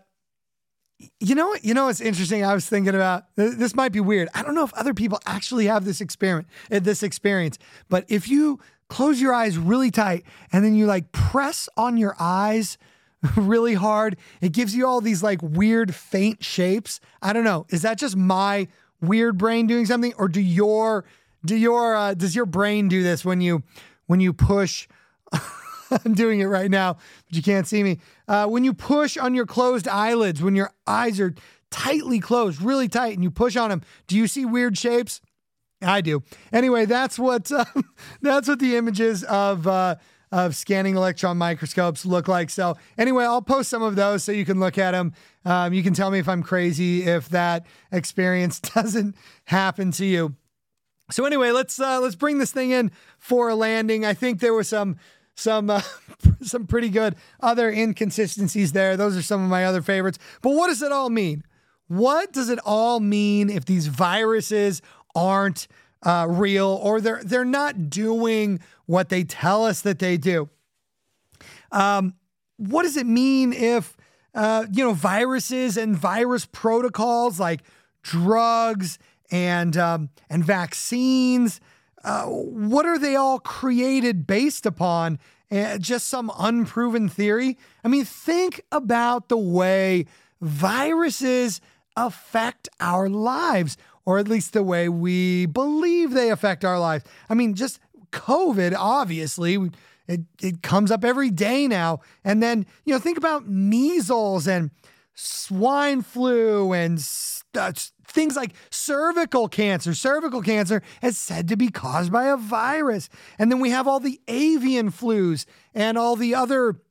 you know you know it's interesting I was thinking about this might be weird. I don't know if other people actually have this experiment uh, this experience, but if you close your eyes really tight and then you like press on your eyes really hard, it gives you all these like weird faint shapes. I don't know. Is that just my weird brain doing something or do your do your uh, does your brain do this when you when you push I'm doing it right now, but you can't see me. Uh, when you push on your closed eyelids, when your eyes are tightly closed, really tight, and you push on them, do you see weird shapes? I do. Anyway, that's what uh, that's what the images of uh, of scanning electron microscopes look like. So anyway, I'll post some of those so you can look at them. Um, you can tell me if I'm crazy if that experience doesn't happen to you. So anyway, let's uh, let's bring this thing in for a landing. I think there was some some uh, some pretty good other inconsistencies there. Those are some of my other favorites. But what does it all mean? What does it all mean if these viruses aren't uh, real or they're they're not doing what they tell us that they do? Um, what does it mean if uh, you know viruses and virus protocols like drugs and um, and vaccines? Uh, what are they all created based upon? Uh, just some unproven theory? I mean, think about the way viruses affect our lives, or at least the way we believe they affect our lives. I mean, just COVID, obviously, it, it comes up every day now. And then, you know, think about measles and swine flu and uh, things like cervical cancer. Cervical cancer is said to be caused by a virus. And then we have all the avian flus and all the other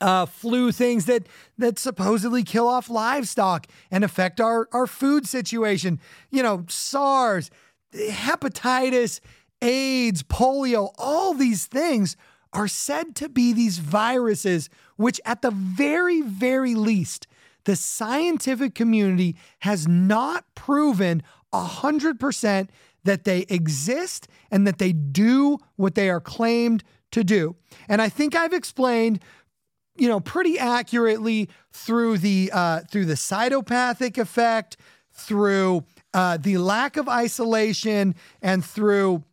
uh, flu things that that supposedly kill off livestock and affect our our food situation. You know, SARS, hepatitis, AIDS, polio, all these things are said to be these viruses, which at the very, very least, the scientific community has not proven 100% that they exist and that they do what they are claimed to do. And I think I've explained you know, pretty accurately through the uh, through the cytopathic effect, through uh, the lack of isolation, and through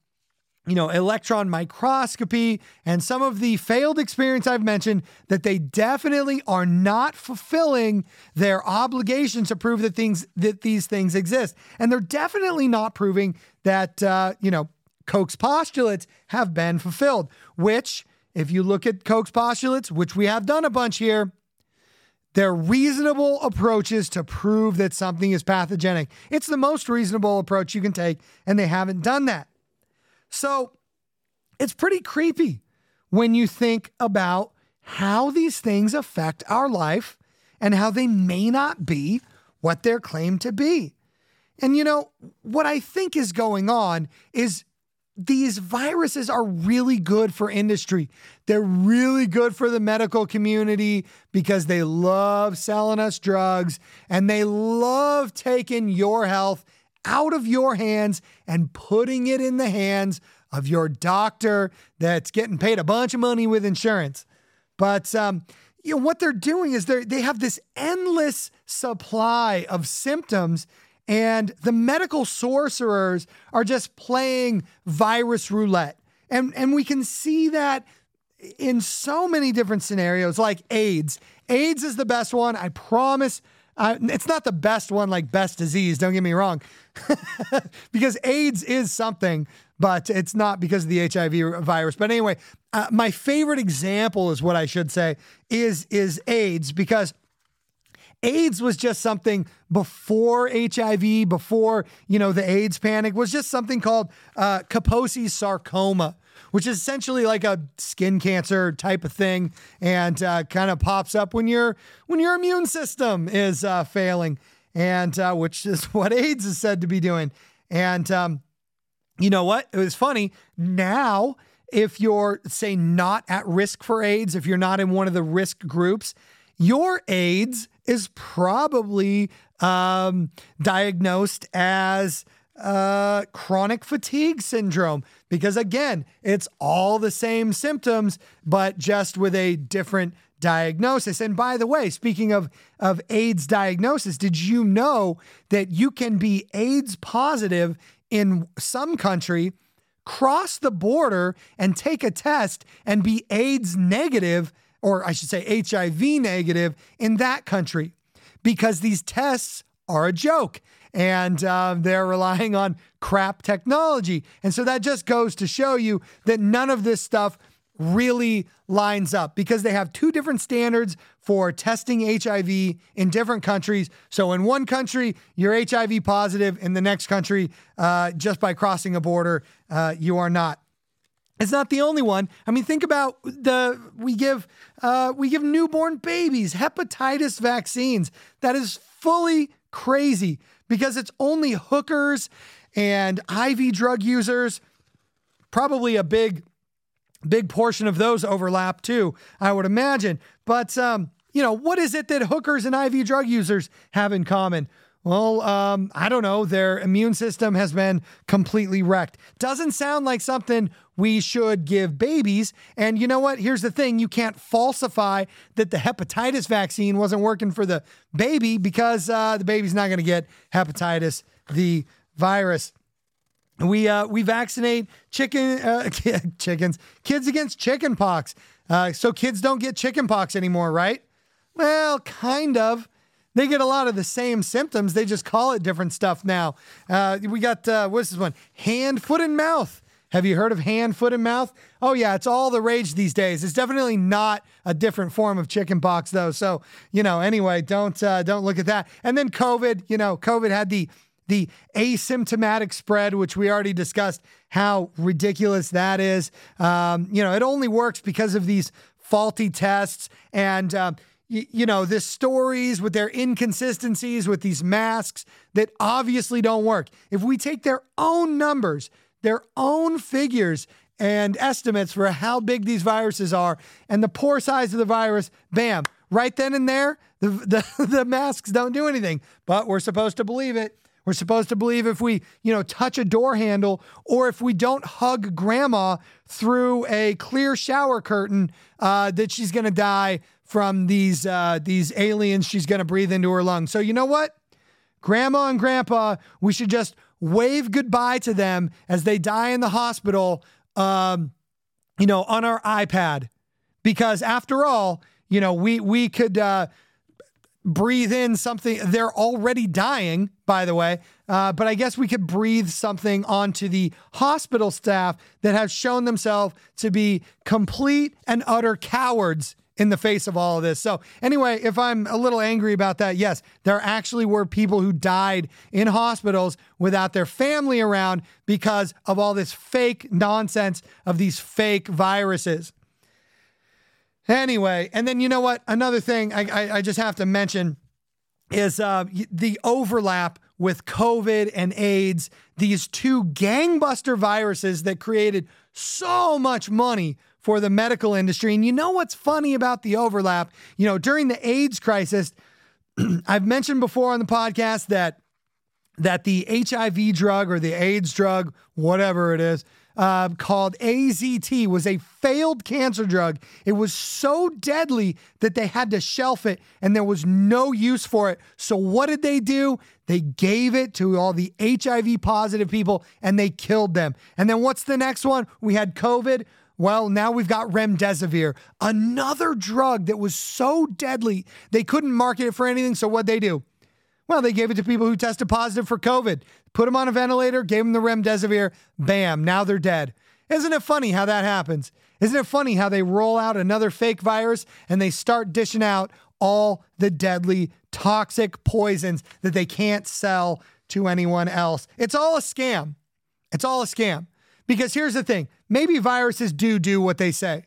you know, electron microscopy and some of the failed experience I've mentioned that they definitely are not fulfilling their obligation to prove that things that these things exist, and they're definitely not proving that uh, you know Koch's postulates have been fulfilled, which if you look at Koch's postulates, which we have done a bunch here, they're reasonable approaches to prove that something is pathogenic. It's the most reasonable approach you can take, and they haven't done that. So it's pretty creepy when you think about how these things affect our life and how they may not be what they're claimed to be. And you know, what I think is going on is these viruses are really good for industry. They're really good for the medical community because they love selling us drugs and they love taking your health out of your hands and putting it in the hands of your doctor that's getting paid a bunch of money with insurance. But um, you know what they're doing is they they have this endless supply of symptoms and the medical sorcerers are just playing virus roulette. And, and we can see that in so many different scenarios, like AIDS. AIDS is the best one. I promise. Uh, it's not the best one, like best disease, don't get me wrong, because AIDS is something, but it's not because of the HIV virus. But anyway, uh, my favorite example is what I should say is is AIDS because AIDS was just something before HIV, before, you know, the AIDS panic was just something called uh, Kaposi sarcoma, which is essentially like a skin cancer type of thing and uh, kind of pops up when your when your immune system is uh, failing and uh, which is what AIDS is said to be doing. And um, you know what? It was funny. Now, if you're say not at risk for AIDS, if you're not in one of the risk groups, your AIDS is probably um, diagnosed as uh, chronic fatigue syndrome because, again, it's all the same symptoms, but just with a different diagnosis. And by the way, speaking of, of AIDS diagnosis, did you know that you can be AIDS positive in some country? cross the border and take a test and be AIDS negative or I should say HIV negative in that country because these tests are a joke and uh, they're relying on crap technology. And so that just goes to show you that none of this stuff really lines up because they have two different standards for testing HIV in different countries. So in one country, you're HIV positive, in the next country, uh, just by crossing a border, uh, you are not. It's not the only one. I mean, think about the we give uh, we give newborn babies hepatitis vaccines. That is fully crazy because it's only hookers and IV drug users. Probably a big big portion of those overlap too, I would imagine. But um, you know, what is it that hookers and IV drug users have in common? Well, um, I don't know. Their immune system has been completely wrecked. Doesn't sound like something we should give babies. And you know what? Here's the thing you can't falsify that the hepatitis vaccine wasn't working for the baby because uh, the baby's not going to get hepatitis, the virus. We uh, we vaccinate chicken uh, chickens kids against chicken pox, uh, so kids don't get chicken pox anymore, right? Well, kind of. They get a lot of the same symptoms. They just call it different stuff now. Uh, we got, uh, what's this one? Hand, foot, and mouth. Have you heard of hand, foot, and mouth? Oh, yeah, it's all the rage these days. It's definitely not a different form of chickenpox, though. So, you know, anyway, don't uh, don't look at that. And then COVID, you know, COVID had the the asymptomatic spread, which we already discussed how ridiculous that is. Um, you know, it only works because of these faulty tests and. Um, you, know, the stories with their inconsistencies with these masks that obviously don't work. If we take their own numbers, their own figures, and estimates for how big these viruses are and the pore size of the virus, bam, right then and there, the, the, the masks don't do anything. But we're supposed to believe it. We're supposed to believe if we, you know, touch a door handle or if we don't hug grandma through a clear shower curtain, uh, that she's going to die from these uh, these aliens she's going to breathe into her lungs. So you know what? Grandma and grandpa, we should just wave goodbye to them as they die in the hospital, um, you know, on our iPad. Because after all, you know, we we could uh, breathe in something. They're already dying, by the way. Uh, but I guess we could breathe something onto the hospital staff that have shown themselves to be complete and utter cowards in the face of all of this. So, anyway, if I'm a little angry about that, yes, there actually were people who died in hospitals without their family around because of all this fake nonsense of these fake viruses. Anyway, and then you know what? Another thing I, I, I just have to mention is uh, the overlap with COVID and AIDS, these two gangbuster viruses that created so much money for the medical industry. And you know what's funny about the overlap? You know, during the AIDS crisis, I've mentioned before on the podcast that that the HIV drug or the AIDS drug, whatever it is, uh, called AZT was a failed cancer drug. It was so deadly that they had to shelf it and there was no use for it. So, what did they do? They gave it to all the HIV positive people and they killed them. And then what's the next one? We had COVID. Well, now we've got remdesivir, another drug that was so deadly they couldn't market it for anything. So, what'd they do? Well, they gave it to people who tested positive for COVID, put them on a ventilator, gave them the remdesivir, bam, now they're dead. Isn't it funny how that happens? Isn't it funny how they roll out another fake virus and they start dishing out all the deadly, toxic poisons that they can't sell to anyone else? It's all a scam. It's all a scam. Because here's the thing maybe viruses do do what they say.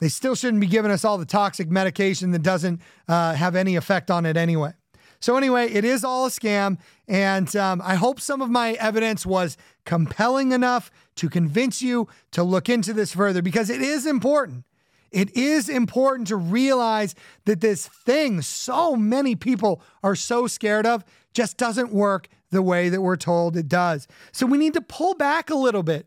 They still shouldn't be giving us all the toxic medication that doesn't uh, have any effect on it anyway. So, anyway, it is all a scam. And um, I hope some of my evidence was compelling enough to convince you to look into this further because it is important. It is important to realize that this thing so many people are so scared of just doesn't work the way that we're told it does. So we need to pull back a little bit.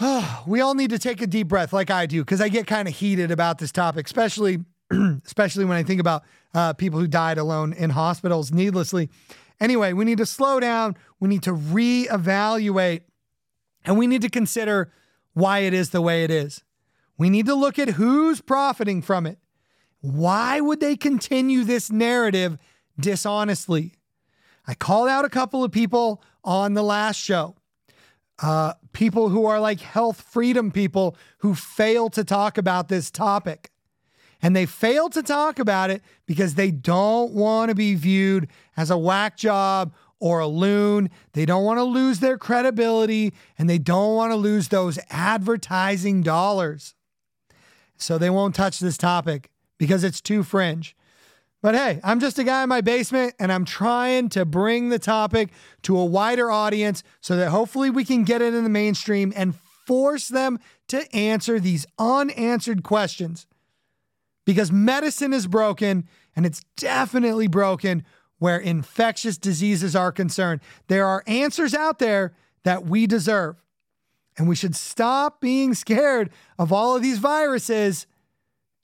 we all need to take a deep breath like I do because I get kind of heated about this topic, especially especially when I think about uh, people who died alone in hospitals needlessly. Anyway, we need to slow down. We need to reevaluate, and we need to consider why it is the way it is. We need to look at who's profiting from it. Why would they continue this narrative dishonestly? I called out a couple of people on the last show. uh, people who are like health freedom people who fail to talk about this topic. And they fail to talk about it because they don't want to be viewed as a whack job or a loon. They don't want to lose their credibility and they don't want to lose those advertising dollars. So they won't touch this topic because it's too fringe. But hey, I'm just a guy in my basement and I'm trying to bring the topic to a wider audience so that hopefully we can get it in the mainstream and force them to answer these unanswered questions. Because medicine is broken and it's definitely broken where infectious diseases are concerned. There are answers out there that we deserve. And we should stop being scared of all of these viruses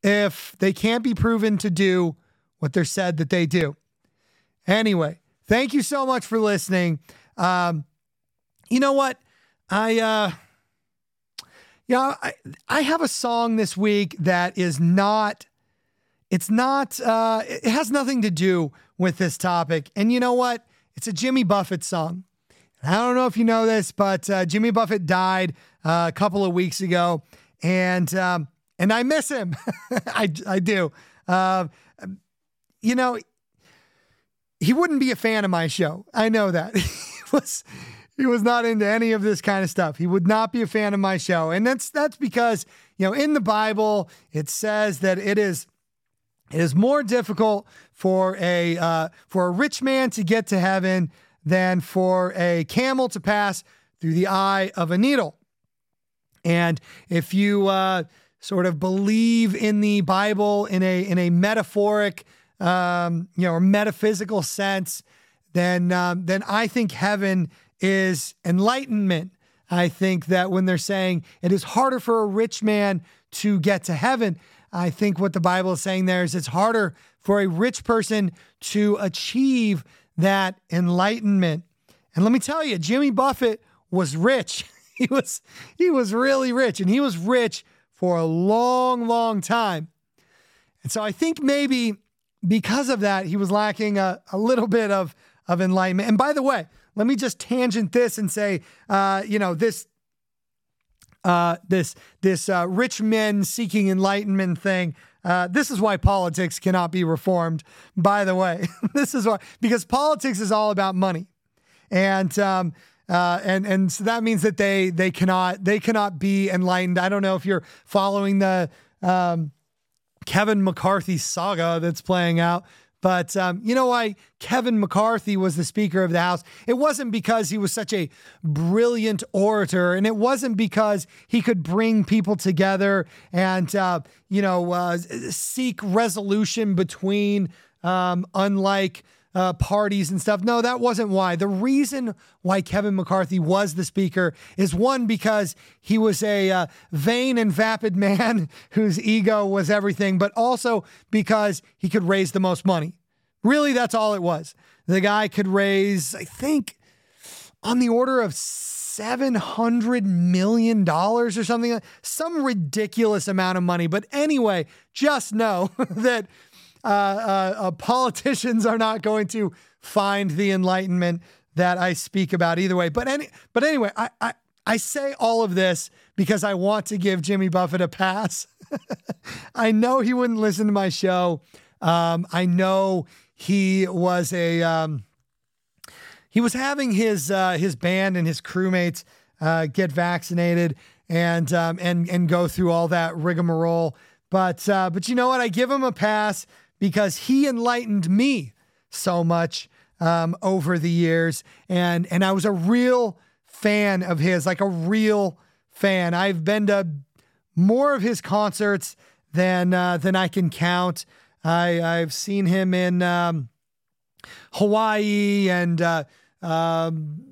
if they can't be proven to do what they're said that they do. Anyway, thank you so much for listening. Um, you know what? I, uh, yeah, I, I have a song this week that is not, it's not, uh, it has nothing to do with this topic. And you know what? It's a Jimmy Buffett song. I don't know if you know this, but uh, Jimmy Buffett died uh, a couple of weeks ago, and um, and I miss him. I I do. Uh, you know, he wouldn't be a fan of my show. I know that. he was he was not into any of this kind of stuff. He would not be a fan of my show. And that's that's because, you know, in the Bible it says that it is it is more difficult for a uh, for a rich man to get to heaven than for a camel to pass through the eye of a needle. And if you uh, sort of believe in the Bible in a in a metaphoric um, you know, or metaphysical sense, then um, then I think heaven is enlightenment. I think that when they're saying it is harder for a rich man to get to heaven, I think what the Bible is saying there is it's harder for a rich person to achieve that enlightenment. And let me tell you, Jimmy Buffett was rich. he was he was really rich and he was rich for a long long time. And so I think maybe because of that, he was lacking a, a little bit of, of enlightenment. And by the way, let me just tangent this and say, uh, you know, this uh, this this uh, rich men seeking enlightenment thing. Uh, this is why politics cannot be reformed. By the way, this is why because politics is all about money, and um, uh, and and so that means that they they cannot they cannot be enlightened. I don't know if you're following the um, Kevin McCarthy saga that's playing out. But um, you know why Kevin McCarthy was the Speaker of the House? It wasn't because he was such a brilliant orator, and it wasn't because he could bring people together and uh, you know uh, seek resolution between um, unlike uh, parties and stuff. No, that wasn't why. The reason why Kevin McCarthy was the speaker is one, because he was a uh, vain and vapid man whose ego was everything, but also because he could raise the most money. Really, that's all it was. The guy could raise, I think, on the order of $700 million or something, some ridiculous amount of money. But anyway, just know that uh, uh, uh, politicians are not going to find the enlightenment that I speak about either way. But any, but anyway, I, I, I say all of this because I want to give Jimmy Buffett a pass. I know he wouldn't listen to my show. Um, I know he was a um, he was having his uh, his band and his crewmates uh, get vaccinated and um, and and go through all that rigmarole. But uh, but you know what? I give him a pass because he enlightened me so much um, over the years, and and I was a real fan of his, like a real fan. I've been to more of his concerts than uh, than I can count. I I've seen him in um, Hawaii and uh, um,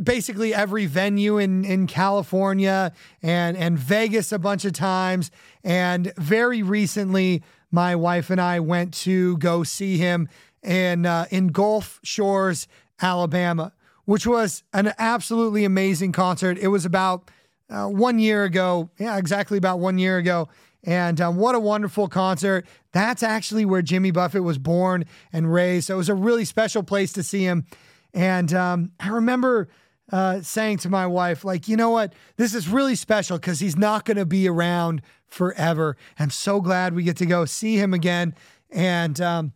basically every venue in in California and and Vegas a bunch of times, and very recently my wife and I went to go see him in uh, in Gulf Shores, Alabama, which was an absolutely amazing concert. It was about uh, one year ago, yeah, exactly about one year ago. And um, what a wonderful concert. That's actually where Jimmy Buffett was born and raised. So it was a really special place to see him. And um, I remember uh, saying to my wife, like, you know what? This is really special because he's not going to be around forever. I'm so glad we get to go see him again. And, um,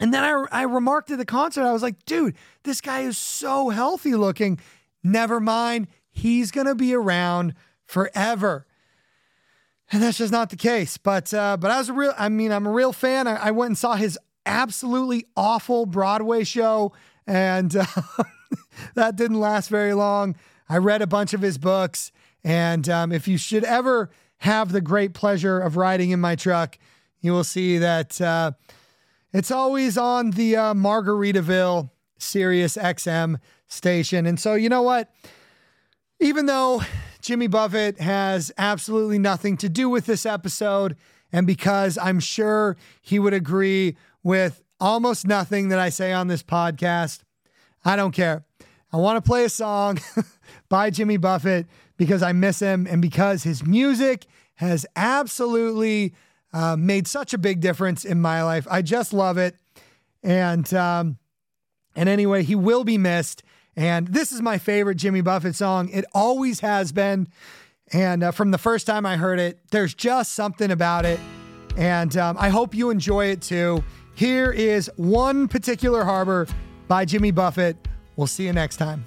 and then I, I remarked at the concert, I was like, dude, this guy is so healthy looking. Never mind. He's going to be around forever. And that's just not the case. But, uh, but I was a real, I mean, I'm a real fan. I, I went and saw his absolutely awful Broadway show. And uh, that didn't last very long. I read a bunch of his books. And um, if you should ever have the great pleasure of riding in my truck, you will see that uh, it's always on the uh, Margaritaville Sirius XM station. And so, you know what? Even though Jimmy Buffett has absolutely nothing to do with this episode, and because I'm sure he would agree with almost nothing that I say on this podcast, I don't care. I want to play a song by Jimmy Buffett because I miss him and because his music has absolutely uh, made such a big difference in my life. I just love it. And um, and anyway, he will be missed. And this is my favorite Jimmy Buffett song. It always has been. And uh, from the first time I heard it, there's just something about it. And um, I hope you enjoy it too. Here is one particular harbor by Jimmy Buffett. We'll see you next time.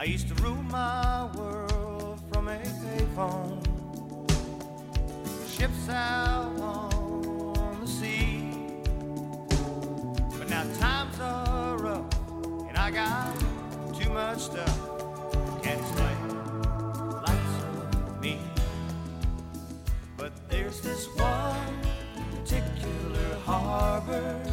I used to rule my world from a payphone ships out on the sea. But now times are rough, and I got too much stuff. Can't explain of me. But there's this one particular harbor,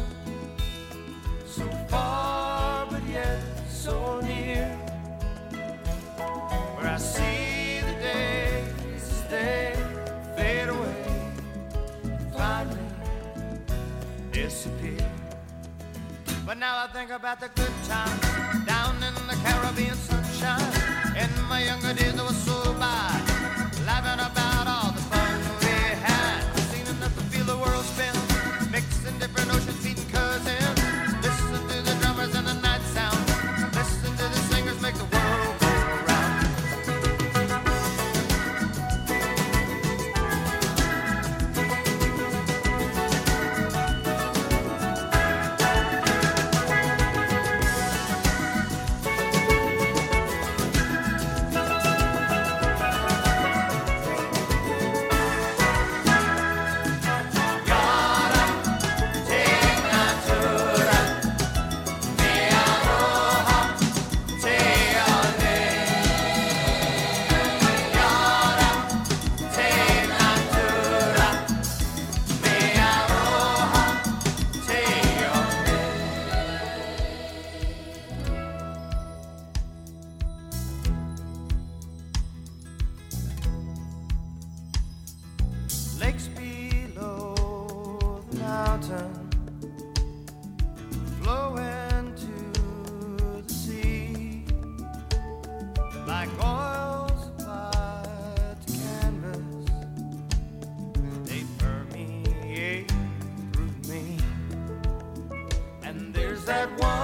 think about the good times down in the Caribbean sunshine. In my younger days, I was so bad, laughing that one.